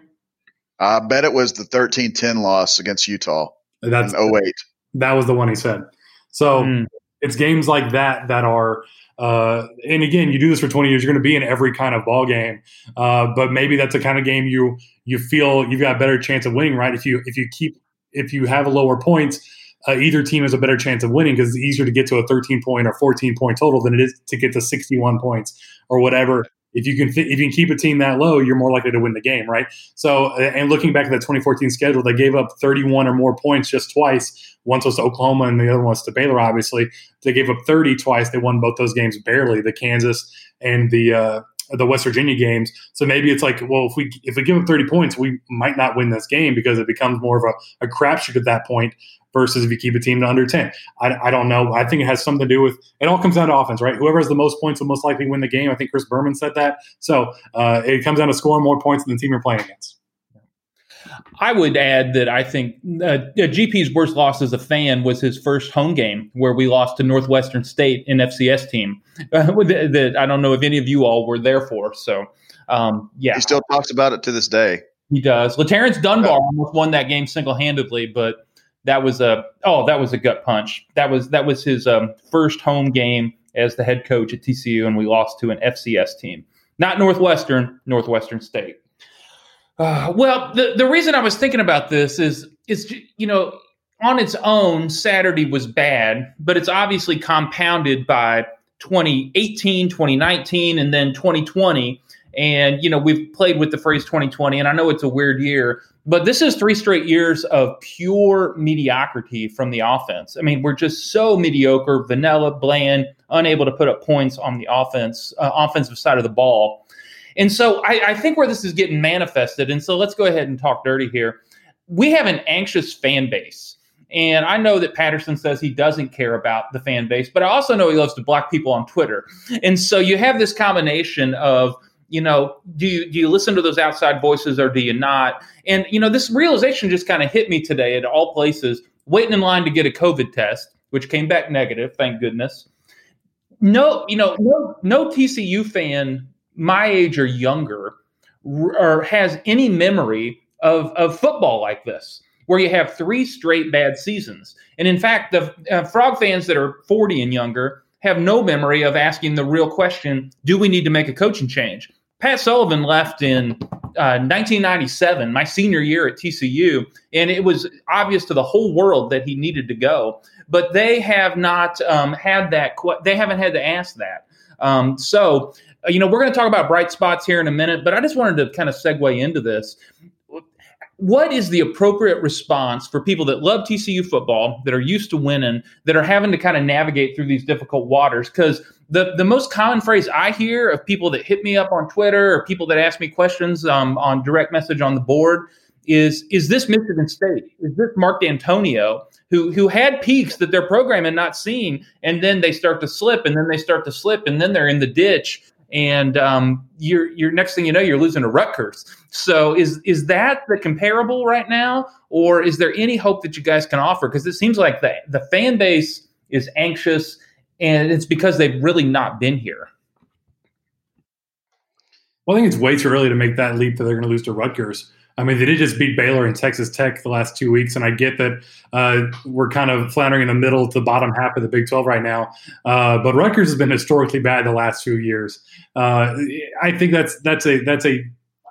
I bet it was the 13-10 loss against Utah. That's in 08. That was the one he said. So mm. it's games like that that are uh, and again, you do this for 20 years, you're going to be in every kind of ball game. Uh, but maybe that's the kind of game you you feel you've got a better chance of winning, right? If you if you keep if you have a lower points, uh, either team has a better chance of winning because it's easier to get to a 13 point or 14 point total than it is to get to 61 points or whatever if you can if you can keep a team that low, you're more likely to win the game, right? So, and looking back at the 2014 schedule, they gave up 31 or more points just twice. Once was to Oklahoma, and the other one was to Baylor. Obviously, they gave up 30 twice. They won both those games barely. The Kansas and the uh, the West Virginia games. So maybe it's like, well, if we if we give up 30 points, we might not win this game because it becomes more of a, a crapshoot at that point versus if you keep a team to under 10. I, I don't know. I think it has something to do with it all comes down to offense, right? Whoever has the most points will most likely win the game. I think Chris Berman said that. So uh, it comes down to scoring more points than the team you're playing against. I would add that I think uh, GP's worst loss as a fan was his first home game where we lost to Northwestern State, an FCS team uh, that I don't know if any of you all were there for. So, um, yeah. He still talks about it to this day. He does. LaTarence Dunbar yeah. almost won that game single handedly, but that was a oh that was a gut punch. That was that was his um, first home game as the head coach at TCU, and we lost to an FCS team, not Northwestern, Northwestern State. Uh, well, the, the reason I was thinking about this is is you know on its own Saturday was bad, but it's obviously compounded by 2018, 2019, and then 2020. And you know we've played with the phrase 2020, and I know it's a weird year, but this is three straight years of pure mediocrity from the offense. I mean, we're just so mediocre, vanilla, bland, unable to put up points on the offense, uh, offensive side of the ball. And so I, I think where this is getting manifested, and so let's go ahead and talk dirty here. We have an anxious fan base. And I know that Patterson says he doesn't care about the fan base, but I also know he loves to block people on Twitter. And so you have this combination of, you know, do you do you listen to those outside voices or do you not? And you know, this realization just kind of hit me today at all places, waiting in line to get a COVID test, which came back negative, thank goodness. No, you know, no, no TCU fan my age or younger or has any memory of, of football like this, where you have three straight bad seasons. And in fact, the uh, Frog fans that are 40 and younger have no memory of asking the real question do we need to make a coaching change? Pat Sullivan left in uh, 1997, my senior year at TCU, and it was obvious to the whole world that he needed to go. But they have not um, had that. They haven't had to ask that. Um, so uh, you know, we're going to talk about bright spots here in a minute, but I just wanted to kind of segue into this. What is the appropriate response for people that love TCU football, that are used to winning, that are having to kind of navigate through these difficult waters? Because the, the most common phrase I hear of people that hit me up on Twitter or people that ask me questions um, on direct message on the board is is this Michigan State? Is this Mark Dantonio who who had peaks that their program had not seen, and then they start to slip, and then they start to slip, and then they're in the ditch, and um, you're you're next thing you know you're losing to Rutgers. So is is that the comparable right now, or is there any hope that you guys can offer? Because it seems like the the fan base is anxious, and it's because they've really not been here. Well, I think it's way too early to make that leap that they're going to lose to Rutgers. I mean, they did just beat Baylor and Texas Tech the last two weeks, and I get that uh, we're kind of floundering in the middle to the bottom half of the Big 12 right now. Uh, but Rutgers has been historically bad the last few years. Uh, I think that's that's a that's a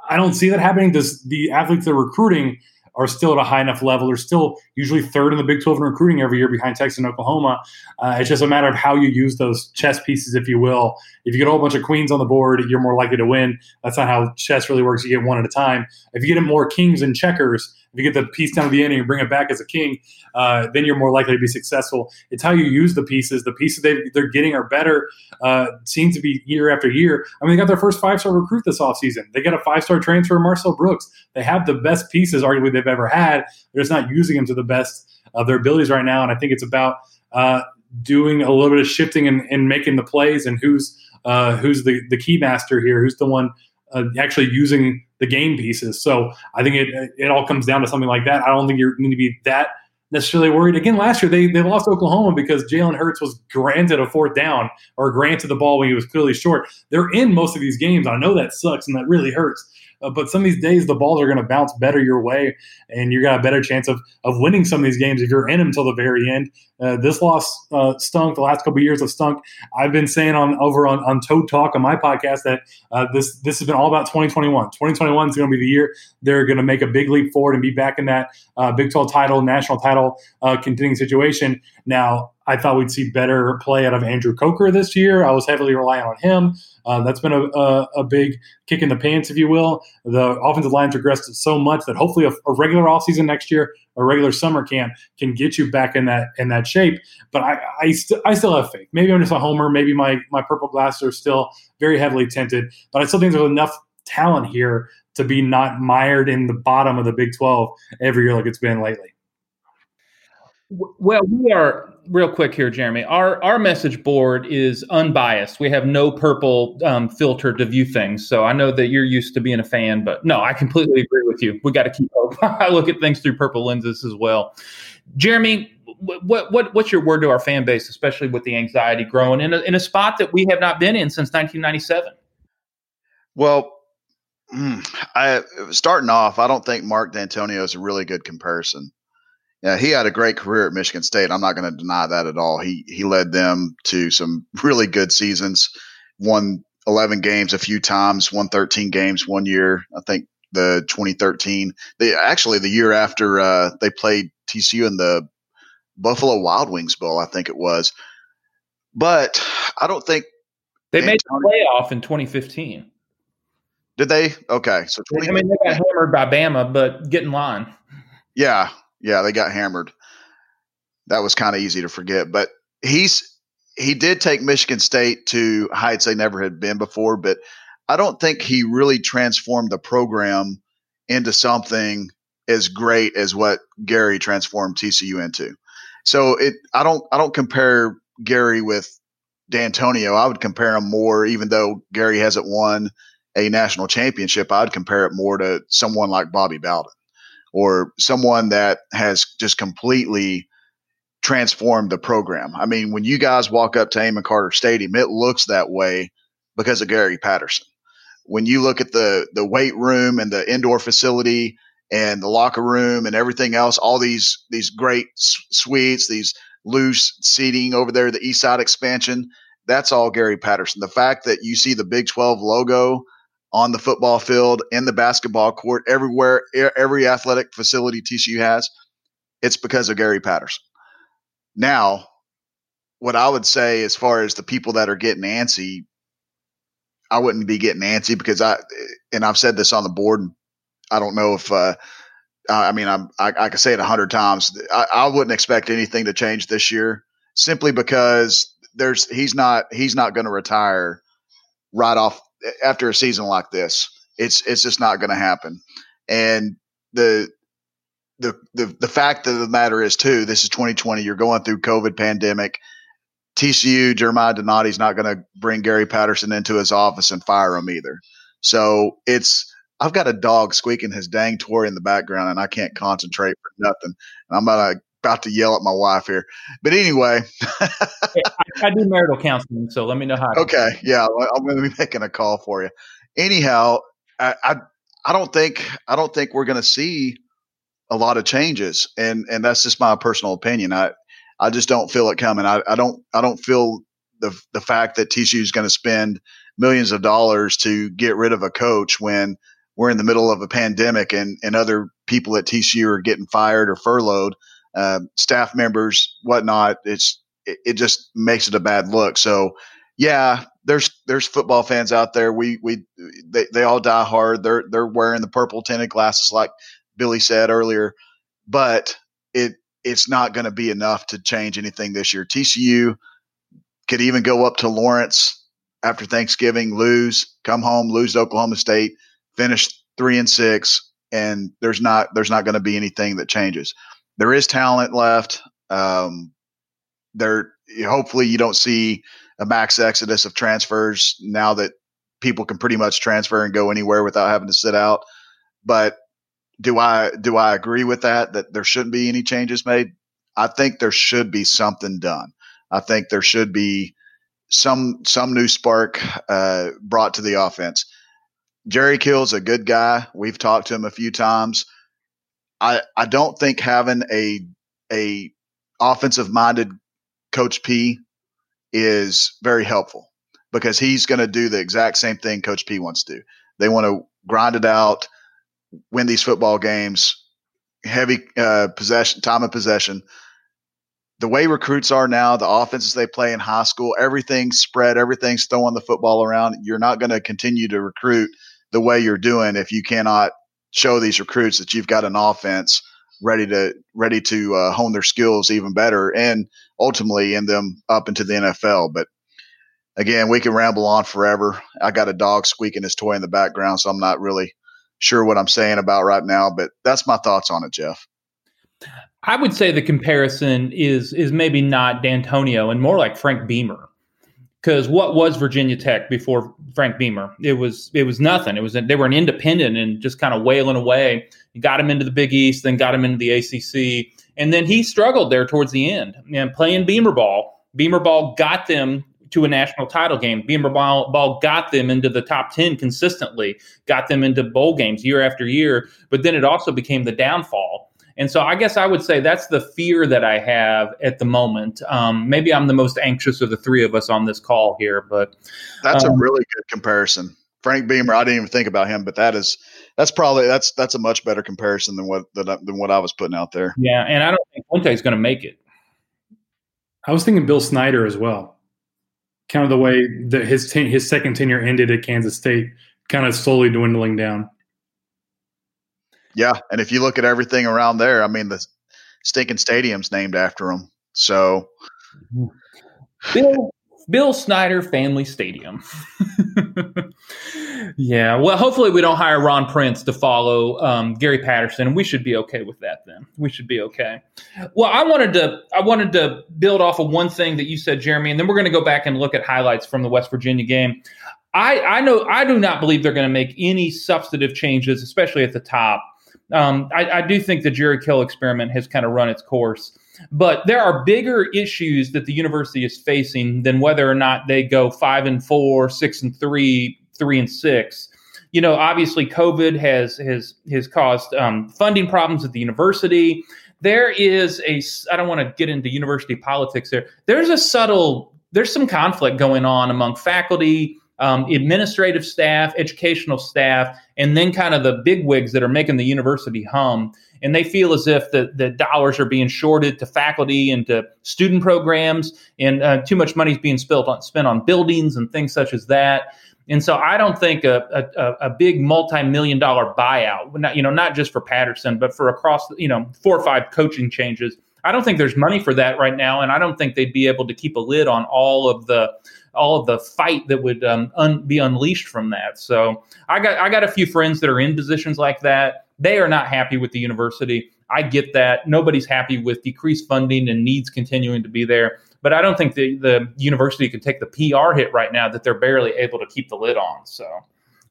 I don't see that happening. Does the athletes they're recruiting are still at a high enough level. They're still usually third in the Big 12 in recruiting every year behind Texas and Oklahoma. Uh, it's just a matter of how you use those chess pieces, if you will. If you get a whole bunch of queens on the board, you're more likely to win. That's not how chess really works. You get one at a time. If you get more kings and checkers, if you get the piece down the end and you bring it back as a king, uh, then you're more likely to be successful. It's how you use the pieces. The pieces they, they're getting are better, uh, seem to be year after year. I mean, they got their first five star recruit this offseason. They got a five star transfer, Marcel Brooks. They have the best pieces, arguably, they've ever had. They're just not using them to the best of their abilities right now. And I think it's about uh, doing a little bit of shifting and, and making the plays and who's uh, who's the, the key master here, who's the one uh, actually using the game pieces. So I think it it all comes down to something like that. I don't think you need to be that necessarily worried. Again, last year they, they lost Oklahoma because Jalen Hurts was granted a fourth down or granted the ball when he was clearly short. They're in most of these games. I know that sucks and that really hurts. Uh, but some of these days, the balls are going to bounce better your way, and you got a better chance of of winning some of these games if you're in them until the very end. Uh, this loss uh, stunk. The last couple years have stunk. I've been saying on over on, on Toad Talk on my podcast that uh, this this has been all about 2021. 2021 is going to be the year they're going to make a big leap forward and be back in that uh, Big 12 title, national title uh, contending situation. Now, I thought we'd see better play out of Andrew Coker this year. I was heavily relying on him. Uh, that's been a, a, a, big kick in the pants, if you will. The offensive line progressed so much that hopefully a, a regular offseason next year, a regular summer camp, can get you back in that in that shape. But I I, st- I still have faith. Maybe I'm just a homer. Maybe my my purple glasses are still very heavily tinted. But I still think there's enough talent here to be not mired in the bottom of the Big 12 every year like it's been lately. Well, we are real quick here, Jeremy. Our our message board is unbiased. We have no purple um, filter to view things. So I know that you're used to being a fan, but no, I completely agree with you. We got to keep. I look at things through purple lenses as well. Jeremy, what what what's your word to our fan base, especially with the anxiety growing in a, in a spot that we have not been in since 1997? Well, hmm, I starting off, I don't think Mark Dantonio is a really good comparison. Yeah, he had a great career at Michigan State. I'm not going to deny that at all. He he led them to some really good seasons. Won 11 games a few times. Won 13 games one year. I think the 2013. They actually the year after uh, they played TCU in the Buffalo Wild Wings Bowl. I think it was. But I don't think they made the playoff in 2015. Did they? Okay, so 20- I mean they got hammered by Bama, but get in line. Yeah, yeah, they got hammered. That was kind of easy to forget. But he's he did take Michigan State to heights they never had been before, but I don't think he really transformed the program into something as great as what Gary transformed TCU into. So it I don't I don't compare Gary with Dantonio. I would compare him more, even though Gary hasn't won a national championship, I'd compare it more to someone like Bobby Bowden or someone that has just completely transformed the program. I mean, when you guys walk up to Amon Carter Stadium, it looks that way because of Gary Patterson. When you look at the the weight room and the indoor facility and the locker room and everything else, all these these great suites, these loose seating over there, the East Side expansion, that's all Gary Patterson. The fact that you see the Big 12 logo on the football field, in the basketball court, everywhere, every athletic facility TCU has, it's because of Gary Patterson. Now, what I would say as far as the people that are getting antsy, I wouldn't be getting antsy because I, and I've said this on the board. I don't know if, uh, I mean, I'm, I, I can say it a hundred times. I, I wouldn't expect anything to change this year simply because there's, he's not, he's not going to retire right off after a season like this. It's it's just not going to happen. And the the the the fact of the matter is too, this is 2020. You're going through COVID pandemic. TCU Jeremiah Donati's not going to bring Gary Patterson into his office and fire him either. So it's I've got a dog squeaking his dang toy in the background, and I can't concentrate for nothing. And I'm about to about to yell at my wife here. But anyway, I, I, do marital counseling, so let me know how. Okay, yeah, I'm going to be making a call for you. Anyhow, I, I, I don't think I don't think we're going to see a lot of changes, and and that's just my personal opinion. I I just don't feel it coming. I, I don't I don't feel the the fact that TCU is going to spend millions of dollars to get rid of a coach when we're in the middle of a pandemic and, and other people at TCU are getting fired or furloughed uh, staff members, whatnot. It's it, it, just makes it a bad look. So, yeah, there's there's football fans out there. We we they, they all die hard. They're they're wearing the purple tinted glasses, like Billy said earlier. But it it's not going to be enough to change anything this year. TCU could even go up to Lawrence after Thanksgiving, lose, come home, lose to Oklahoma State, finish three and six, and there's not there's not going to be anything that changes there is talent left. Um, there, hopefully, you don't see a max exodus of transfers now that people can pretty much transfer and go anywhere without having to sit out. But do I do I agree with that? That there shouldn't be any changes made. I think there should be something done. I think there should be some some new spark uh, brought to the offense. Jerry Kill's a good guy. We've talked to him a few times. I, I don't think having a a offensive minded Coach P is very helpful because he's going to do the exact same thing Coach P wants to do. They want to grind it out, win these football games, heavy uh, possession, time of possession. The way recruits are now, the offenses they play in high school, everything's spread, everything's throwing the football around. You're not going to continue to recruit the way you're doing if you cannot show these recruits that you've got an offense ready to ready to uh, hone their skills even better and ultimately end them up into the NFL. But again, we can ramble on forever. I got a dog squeaking his toy in the background, so I'm not really sure what I'm saying about right now. But that's my thoughts on it, Jeff. I would say the comparison is is maybe not Dantonio and more like Frank Beamer. Because what was Virginia Tech before Frank Beamer? It was it was nothing. It was they were an independent and just kind of wailing away. Got him into the Big East, then got him into the ACC, and then he struggled there towards the end. And playing Beamer ball, Beamer ball got them to a national title game. Beamer ball, ball got them into the top 10 consistently, got them into bowl games year after year. But then it also became the downfall. And so I guess I would say that's the fear that I have at the moment. Um, maybe I'm the most anxious of the three of us on this call here, but that's um, a really good comparison. Frank Beamer, I didn't even think about him, but that is that's probably that's that's a much better comparison than what than, than what I was putting out there. Yeah, and I don't think Fuente is going to make it. I was thinking Bill Snyder as well. Kind of the way that his ten, his second tenure ended at Kansas State, kind of slowly dwindling down. Yeah, and if you look at everything around there, I mean the stinking stadium's named after him. So Bill Bill Snyder Family Stadium. yeah, well, hopefully we don't hire Ron Prince to follow um, Gary Patterson. We should be okay with that. Then we should be okay. Well, I wanted to I wanted to build off of one thing that you said, Jeremy, and then we're going to go back and look at highlights from the West Virginia game. I, I know I do not believe they're going to make any substantive changes, especially at the top. Um, I, I do think the Jerry Kill experiment has kind of run its course. But there are bigger issues that the university is facing than whether or not they go five and four, six and three, three and six. You know, obviously, COVID has has has caused um, funding problems at the university. There is a I don't want to get into university politics there. There's a subtle there's some conflict going on among faculty, um, administrative staff, educational staff, and then kind of the big wigs that are making the university hum and they feel as if the, the dollars are being shorted to faculty and to student programs, and uh, too much money is being spent on, spent on buildings and things such as that. And so I don't think a, a, a big multi-million dollar buyout, not, you know, not just for Patterson, but for across, you know, four or five coaching changes. I don't think there's money for that right now, and I don't think they'd be able to keep a lid on all of the all of the fight that would um, un- be unleashed from that. So I got I got a few friends that are in positions like that. They are not happy with the university. I get that. Nobody's happy with decreased funding and needs continuing to be there. But I don't think the, the university can take the PR hit right now that they're barely able to keep the lid on. So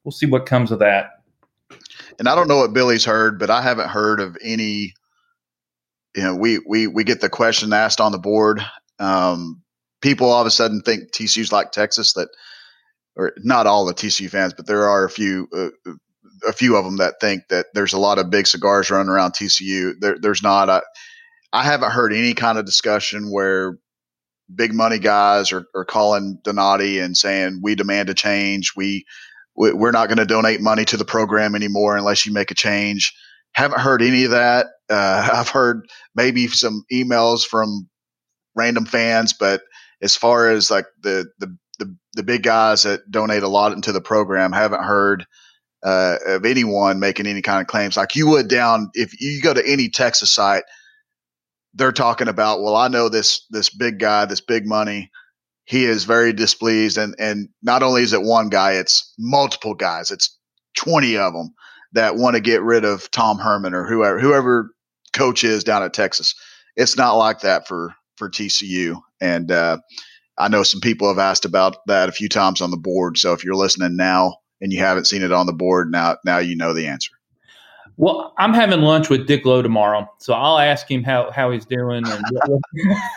we'll see what comes of that. And I don't know what Billy's heard, but I haven't heard of any. You know, we we we get the question asked on the board. Um, people all of a sudden think TCU's like Texas that, or not all the TCU fans, but there are a few uh, a few of them that think that there's a lot of big cigars running around TCU. There, there's not. I, I haven't heard any kind of discussion where big money guys are, are calling Donati and saying we demand a change. We, we are not going to donate money to the program anymore unless you make a change. Haven't heard any of that. Uh, I've heard maybe some emails from random fans, but as far as like the the the, the big guys that donate a lot into the program, haven't heard uh, of anyone making any kind of claims like you would down if you go to any Texas site. They're talking about, well, I know this this big guy, this big money. He is very displeased, and and not only is it one guy, it's multiple guys. It's twenty of them that want to get rid of Tom Herman or whoever whoever coach is down at Texas. It's not like that for for TCU, and uh, I know some people have asked about that a few times on the board. So if you're listening now, and you haven't seen it on the board, now now you know the answer. Well, I'm having lunch with Dick Lowe tomorrow, so I'll ask him how, how he's doing. And,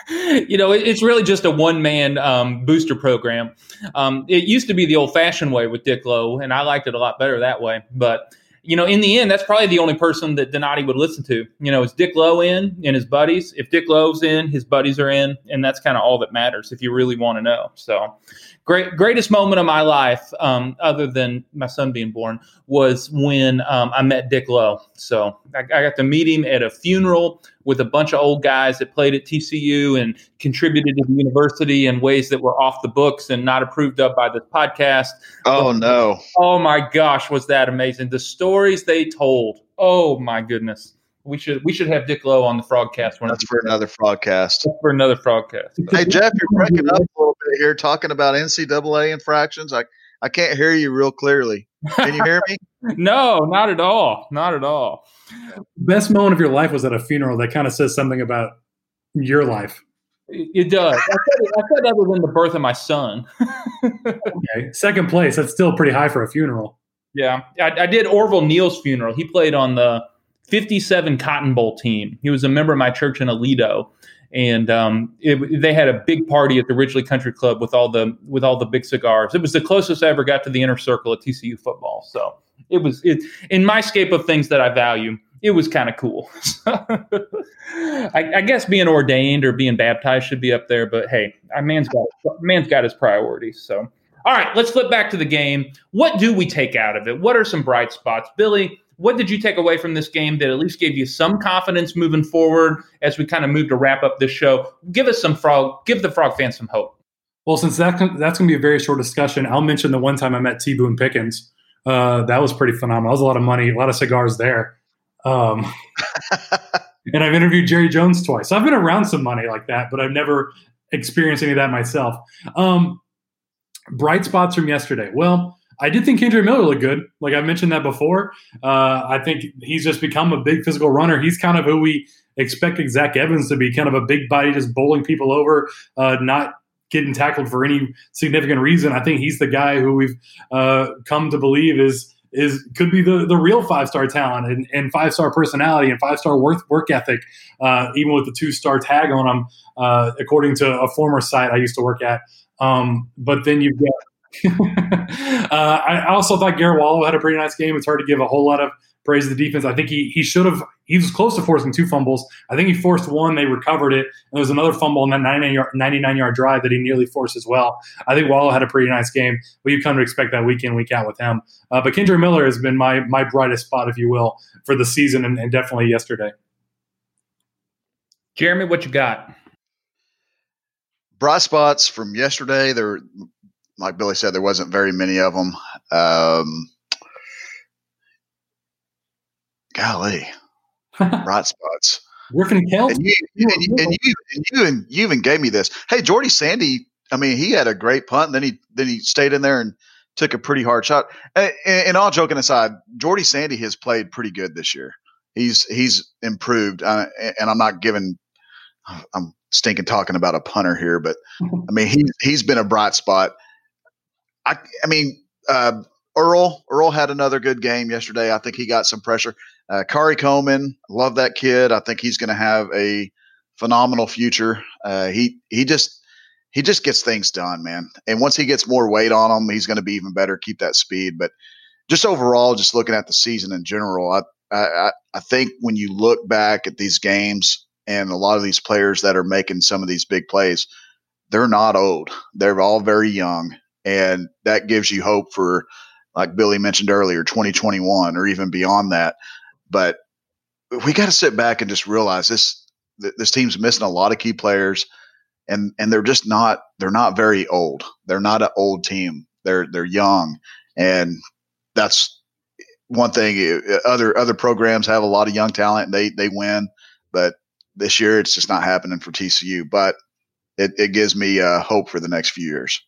you know, it's really just a one man um, booster program. Um, it used to be the old fashioned way with Dick Lowe, and I liked it a lot better that way. But you know, in the end, that's probably the only person that Donati would listen to. You know, is Dick Lowe in and his buddies? If Dick Lowe's in, his buddies are in, and that's kind of all that matters if you really want to know. So, great greatest moment of my life, um, other than my son being born, was when um, I met Dick Lowe. So I, I, got to meet him at a funeral with a bunch of old guys that played at TCU and contributed to the university in ways that were off the books and not approved of by the podcast. Oh no! Oh my gosh, was that amazing? The stories they told. Oh my goodness we should we should have Dick Lowe on the Frogcast. That's for another Frogcast. That's for another Frogcast. hey Jeff, you're breaking up a little bit here, talking about NCAA infractions. I I can't hear you real clearly. Can you hear me? no, not at all. Not at all. Best moment of your life was at a funeral. That kind of says something about your life. It does. I said, I said other than the birth of my son. okay, second place. That's still pretty high for a funeral. Yeah, I, I did Orville Neal's funeral. He played on the '57 Cotton Bowl team. He was a member of my church in Aledo, and um, it, they had a big party at the Ridglea Country Club with all the with all the big cigars. It was the closest I ever got to the inner circle at TCU football. So it was it in my scape of things that I value. It was kind of cool. I, I, guess being ordained or being baptized should be up there, but hey, man's got man's got his priorities. So, all right, let's flip back to the game. What do we take out of it? What are some bright spots, Billy? What did you take away from this game that at least gave you some confidence moving forward as we kind of move to wrap up this show? Give us some frog, give the frog fans some hope. Well, since that that's going to be a very short discussion, I'll mention the one time I met T. Boone Pickens. Uh, that was pretty phenomenal. That was a lot of money, a lot of cigars there. Um, and I've interviewed Jerry Jones twice. So I've been around some money like that, but I've never experienced any of that myself. Um, bright spots from yesterday. Well, I did think Kendre Miller looked good. Like I mentioned that before. Uh, I think he's just become a big physical runner. He's kind of who we expected Zach Evans to be, kind of a big body, just bowling people over, uh, not getting tackled for any significant reason. I think he's the guy who we've uh, come to believe is is could be the, the real five star talent and, and five star personality and five star work work ethic, uh, even with the two star tag on him, uh, according to a former site I used to work at. Um, but then you've got. uh, I also thought Garrett Wallow had a pretty nice game. It's hard to give a whole lot of praise to the defense. I think he he should have. He was close to forcing two fumbles. I think he forced one. They recovered it. And there was another fumble in that 99 yard, 99 yard drive that he nearly forced as well. I think Wallow had a pretty nice game. But you come to expect that week in week out with him. Uh, but Kendre Miller has been my my brightest spot, if you will, for the season and, and definitely yesterday. Jeremy, what you got? Bright spots from yesterday. There, like Billy said, there wasn't very many of them. Um, golly, bright spots. Working count. And you, and, you, and, you, and you, and you even gave me this. Hey, Jordy Sandy. I mean, he had a great punt. And then he then he stayed in there and took a pretty hard shot. And, and all joking aside, Jordy Sandy has played pretty good this year. He's he's improved, uh, and I'm not giving. I'm stinking talking about a punter here, but I mean he he's been a bright spot. I I mean uh, Earl Earl had another good game yesterday. I think he got some pressure. Uh, Khari Coleman, love that kid. I think he's going to have a phenomenal future. Uh, he he just he just gets things done, man. And once he gets more weight on him, he's going to be even better. Keep that speed, but just overall, just looking at the season in general, I I, I think when you look back at these games and a lot of these players that are making some of these big plays, they're not old. They're all very young, and that gives you hope for, like Billy mentioned earlier, 2021 or even beyond that. But we got to sit back and just realize this this team's missing a lot of key players, and and they're just not they're not very old. They're not an old team. They're they're young, and that's one thing. Other other programs have a lot of young talent. They they win, but this year it's just not happening for TCU. But it, it gives me uh, hope for the next few years.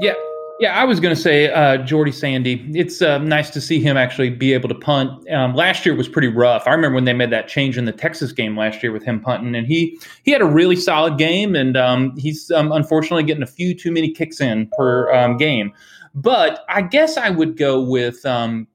Yeah, yeah, I was going to say uh, Jordy Sandy. It's uh, nice to see him actually be able to punt. Um, last year was pretty rough. I remember when they made that change in the Texas game last year with him punting, and he he had a really solid game. And um, he's um, unfortunately getting a few too many kicks in per um, game. But I guess I would go with um,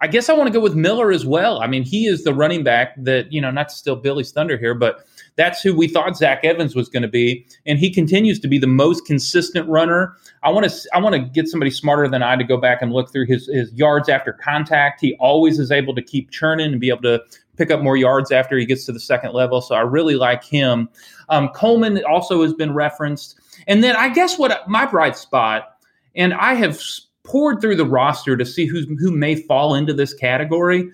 I guess I want to go with Miller as well. I mean, he is the running back that, you know, not to steal Billy's thunder here, but that's who we thought Zach Evans was going to be, and he continues to be the most consistent runner. I want to I want to get somebody smarter than I to go back and look through his his yards after contact. He always is able to keep churning and be able to pick up more yards after he gets to the second level. So I really like him. Um, Coleman also has been referenced, and then I guess what my bright spot, and I have poured through the roster to see who who may fall into this category,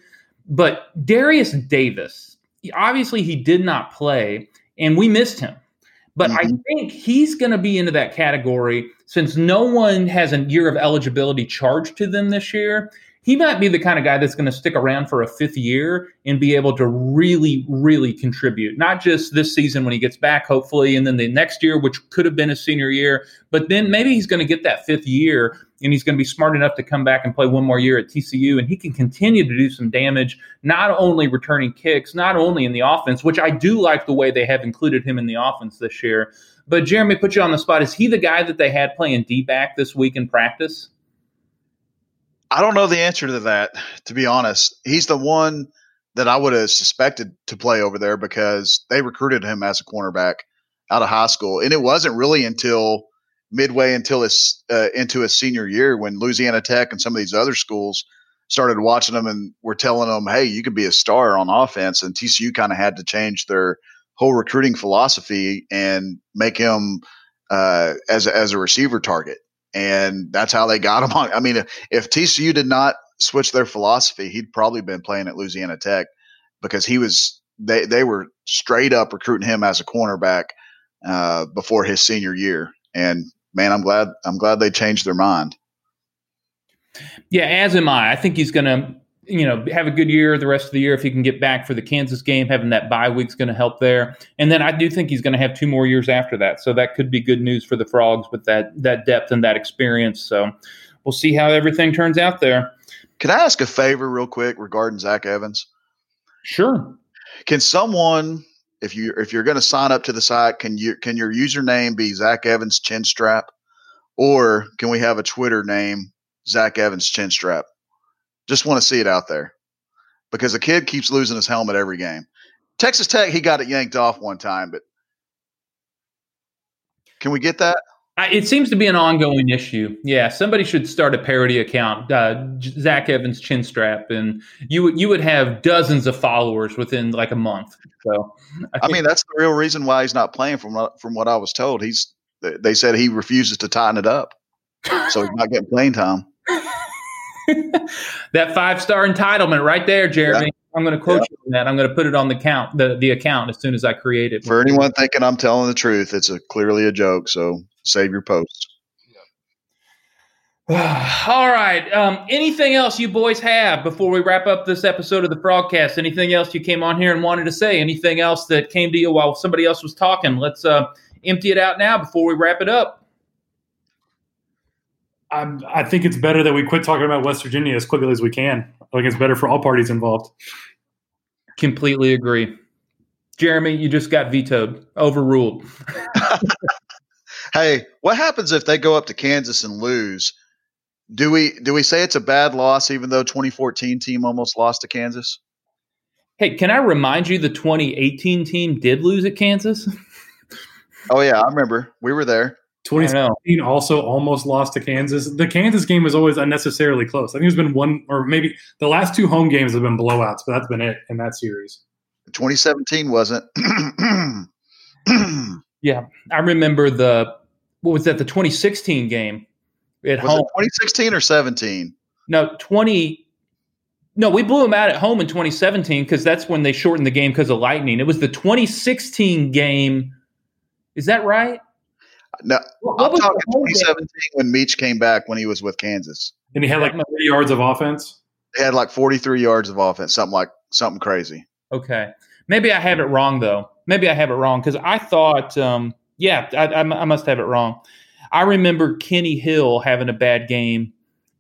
but Darius Davis obviously he did not play and we missed him. But mm-hmm. I think he's going to be into that category since no one has a year of eligibility charged to them this year. He might be the kind of guy that's going to stick around for a fifth year and be able to really, really contribute. Not just this season when he gets back, hopefully, and then the next year, which could have been his senior year, but then maybe he's going to get that fifth year and he's going to be smart enough to come back and play one more year at TCU and he can continue to do some damage, not only returning kicks, not only in the offense, which I do like the way they have included him in the offense this year. But Jeremy, put you on the spot. Is he the guy that they had playing D back this week in practice? I don't know the answer to that, to be honest. He's the one that I would have suspected to play over there because they recruited him as a cornerback out of high school, and it wasn't really until midway until his uh, into his senior year when Louisiana Tech and some of these other schools started watching him and were telling him, "Hey, you could be a star on offense." And TCU kind of had to change their whole recruiting philosophy and make him uh, as as a receiver target and that's how they got him on. I mean, if TCU did not switch their philosophy, he'd probably been playing at Louisiana Tech because he was they they were straight up recruiting him as a cornerback uh, before his senior year. And man, I'm glad I'm glad they changed their mind. Yeah, as am I. I think he's going to you know, have a good year the rest of the year if he can get back for the Kansas game. Having that bye week's going to help there, and then I do think he's going to have two more years after that. So that could be good news for the Frogs with that that depth and that experience. So we'll see how everything turns out there. Can I ask a favor real quick regarding Zach Evans? Sure. Can someone, if you if you're going to sign up to the site, can you can your username be Zach Evans Chinstrap, or can we have a Twitter name Zach Evans Chinstrap? Just want to see it out there because the kid keeps losing his helmet every game. Texas Tech, he got it yanked off one time, but can we get that? It seems to be an ongoing issue. Yeah, somebody should start a parody account, uh, Zach Evans Chinstrap, and you would you would have dozens of followers within like a month. So, I, I mean, that's the real reason why he's not playing. From from what I was told, he's they said he refuses to tighten it up, so he's not getting playing time. that five star entitlement right there, Jeremy. Yeah. I'm going to quote yeah. you on that. I'm going to put it on the count, the, the account as soon as I create it. For anyone thinking I'm telling the truth, it's a clearly a joke. So save your posts. All right. Um, anything else you boys have before we wrap up this episode of the Frogcast? Anything else you came on here and wanted to say? Anything else that came to you while somebody else was talking? Let's uh, empty it out now before we wrap it up. I'm, I think it's better that we quit talking about West Virginia as quickly as we can. I think it's better for all parties involved. Completely agree. Jeremy, you just got vetoed, overruled. hey, what happens if they go up to Kansas and lose? Do we do we say it's a bad loss even though 2014 team almost lost to Kansas? Hey, can I remind you the 2018 team did lose at Kansas? oh yeah, I remember. We were there. 2017 also almost lost to Kansas. The Kansas game was always unnecessarily close. I think there's been one or maybe the last two home games have been blowouts, but that's been it in that series. 2017 wasn't. yeah, I remember the what was that? The 2016 game at was home. 2016 or 17? No, 20. No, we blew them out at home in 2017 because that's when they shortened the game because of lightning. It was the 2016 game. Is that right? No, I'm talking 2017 when Meach came back when he was with Kansas, and he had like 30 yards of offense. He had like 43 yards of offense, something like something crazy. Okay, maybe I have it wrong though. Maybe I have it wrong because I thought, um, yeah, I, I, I, must have it wrong. I remember Kenny Hill having a bad game,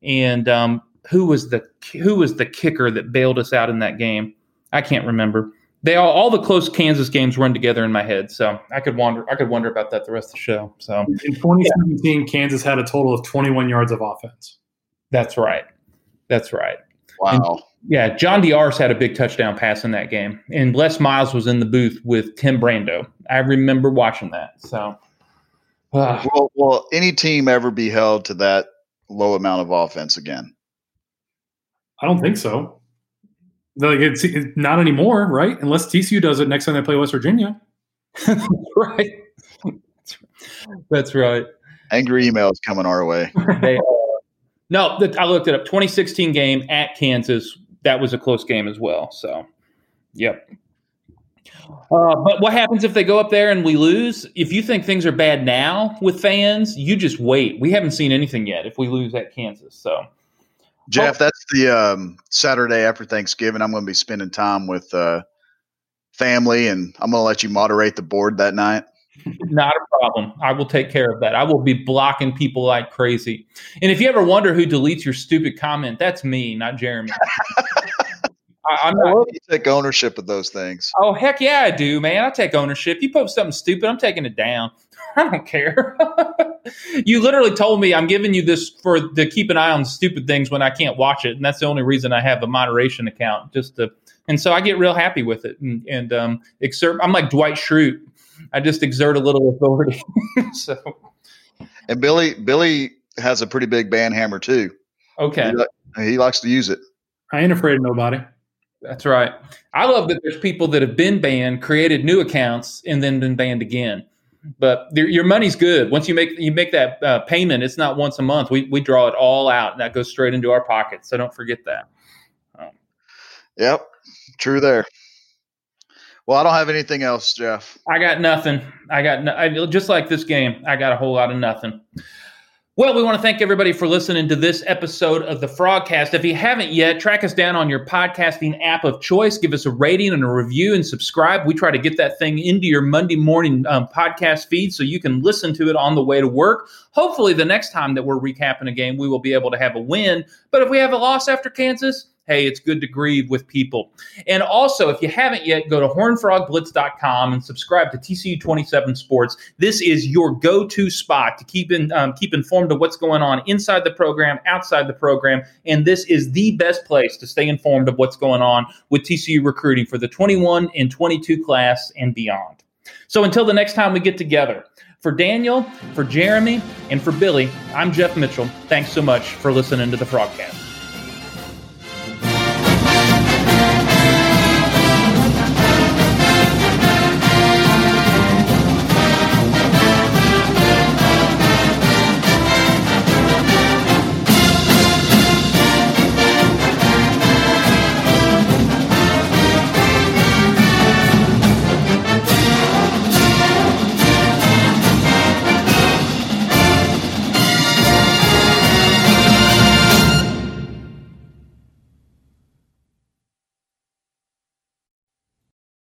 and um, who was the who was the kicker that bailed us out in that game? I can't remember they all all the close Kansas games run together in my head, so I could wonder I could wonder about that the rest of the show. So in 2017, yeah. Kansas had a total of 21 yards of offense. That's right. That's right. Wow. And, yeah, John Diarse had a big touchdown pass in that game, and Les Miles was in the booth with Tim Brando. I remember watching that. So, uh, will, will any team ever be held to that low amount of offense again? I don't think so. Like it's, it's, not anymore, right? Unless TCU does it next time they play West Virginia. right. That's right. Angry emails coming our way. they, no, the, I looked it up. 2016 game at Kansas. That was a close game as well. So, yep. Uh, but what happens if they go up there and we lose? If you think things are bad now with fans, you just wait. We haven't seen anything yet if we lose at Kansas. So, Jeff, that's the um, Saturday after Thanksgiving. I'm going to be spending time with uh, family, and I'm going to let you moderate the board that night. Not a problem. I will take care of that. I will be blocking people like crazy. And if you ever wonder who deletes your stupid comment, that's me, not Jeremy. I, am not. You take ownership of those things. Oh heck yeah, I do, man. I take ownership. You post something stupid, I'm taking it down. I don't care. you literally told me I'm giving you this for to keep an eye on stupid things when I can't watch it, and that's the only reason I have a moderation account. Just to, and so I get real happy with it, and, and um, exert. I'm like Dwight Schrute. I just exert a little authority. so, and Billy Billy has a pretty big band hammer too. Okay, he, he likes to use it. I ain't afraid of nobody. That's right. I love that there's people that have been banned, created new accounts, and then been banned again. But your money's good. Once you make you make that uh, payment, it's not once a month. We we draw it all out, and that goes straight into our pocket. So don't forget that. Um, yep, true there. Well, I don't have anything else, Jeff. I got nothing. I got no, I, just like this game. I got a whole lot of nothing. Well, we want to thank everybody for listening to this episode of the Frogcast. If you haven't yet, track us down on your podcasting app of choice. Give us a rating and a review and subscribe. We try to get that thing into your Monday morning um, podcast feed so you can listen to it on the way to work. Hopefully, the next time that we're recapping a game, we will be able to have a win. But if we have a loss after Kansas, hey, it's good to grieve with people. And also, if you haven't yet, go to hornedfrogblitz.com and subscribe to TCU 27 Sports. This is your go-to spot to keep in um, keep informed of what's going on inside the program, outside the program, and this is the best place to stay informed of what's going on with TCU recruiting for the 21 and 22 class and beyond. So until the next time we get together, for Daniel, for Jeremy, and for Billy, I'm Jeff Mitchell. Thanks so much for listening to the Frogcast.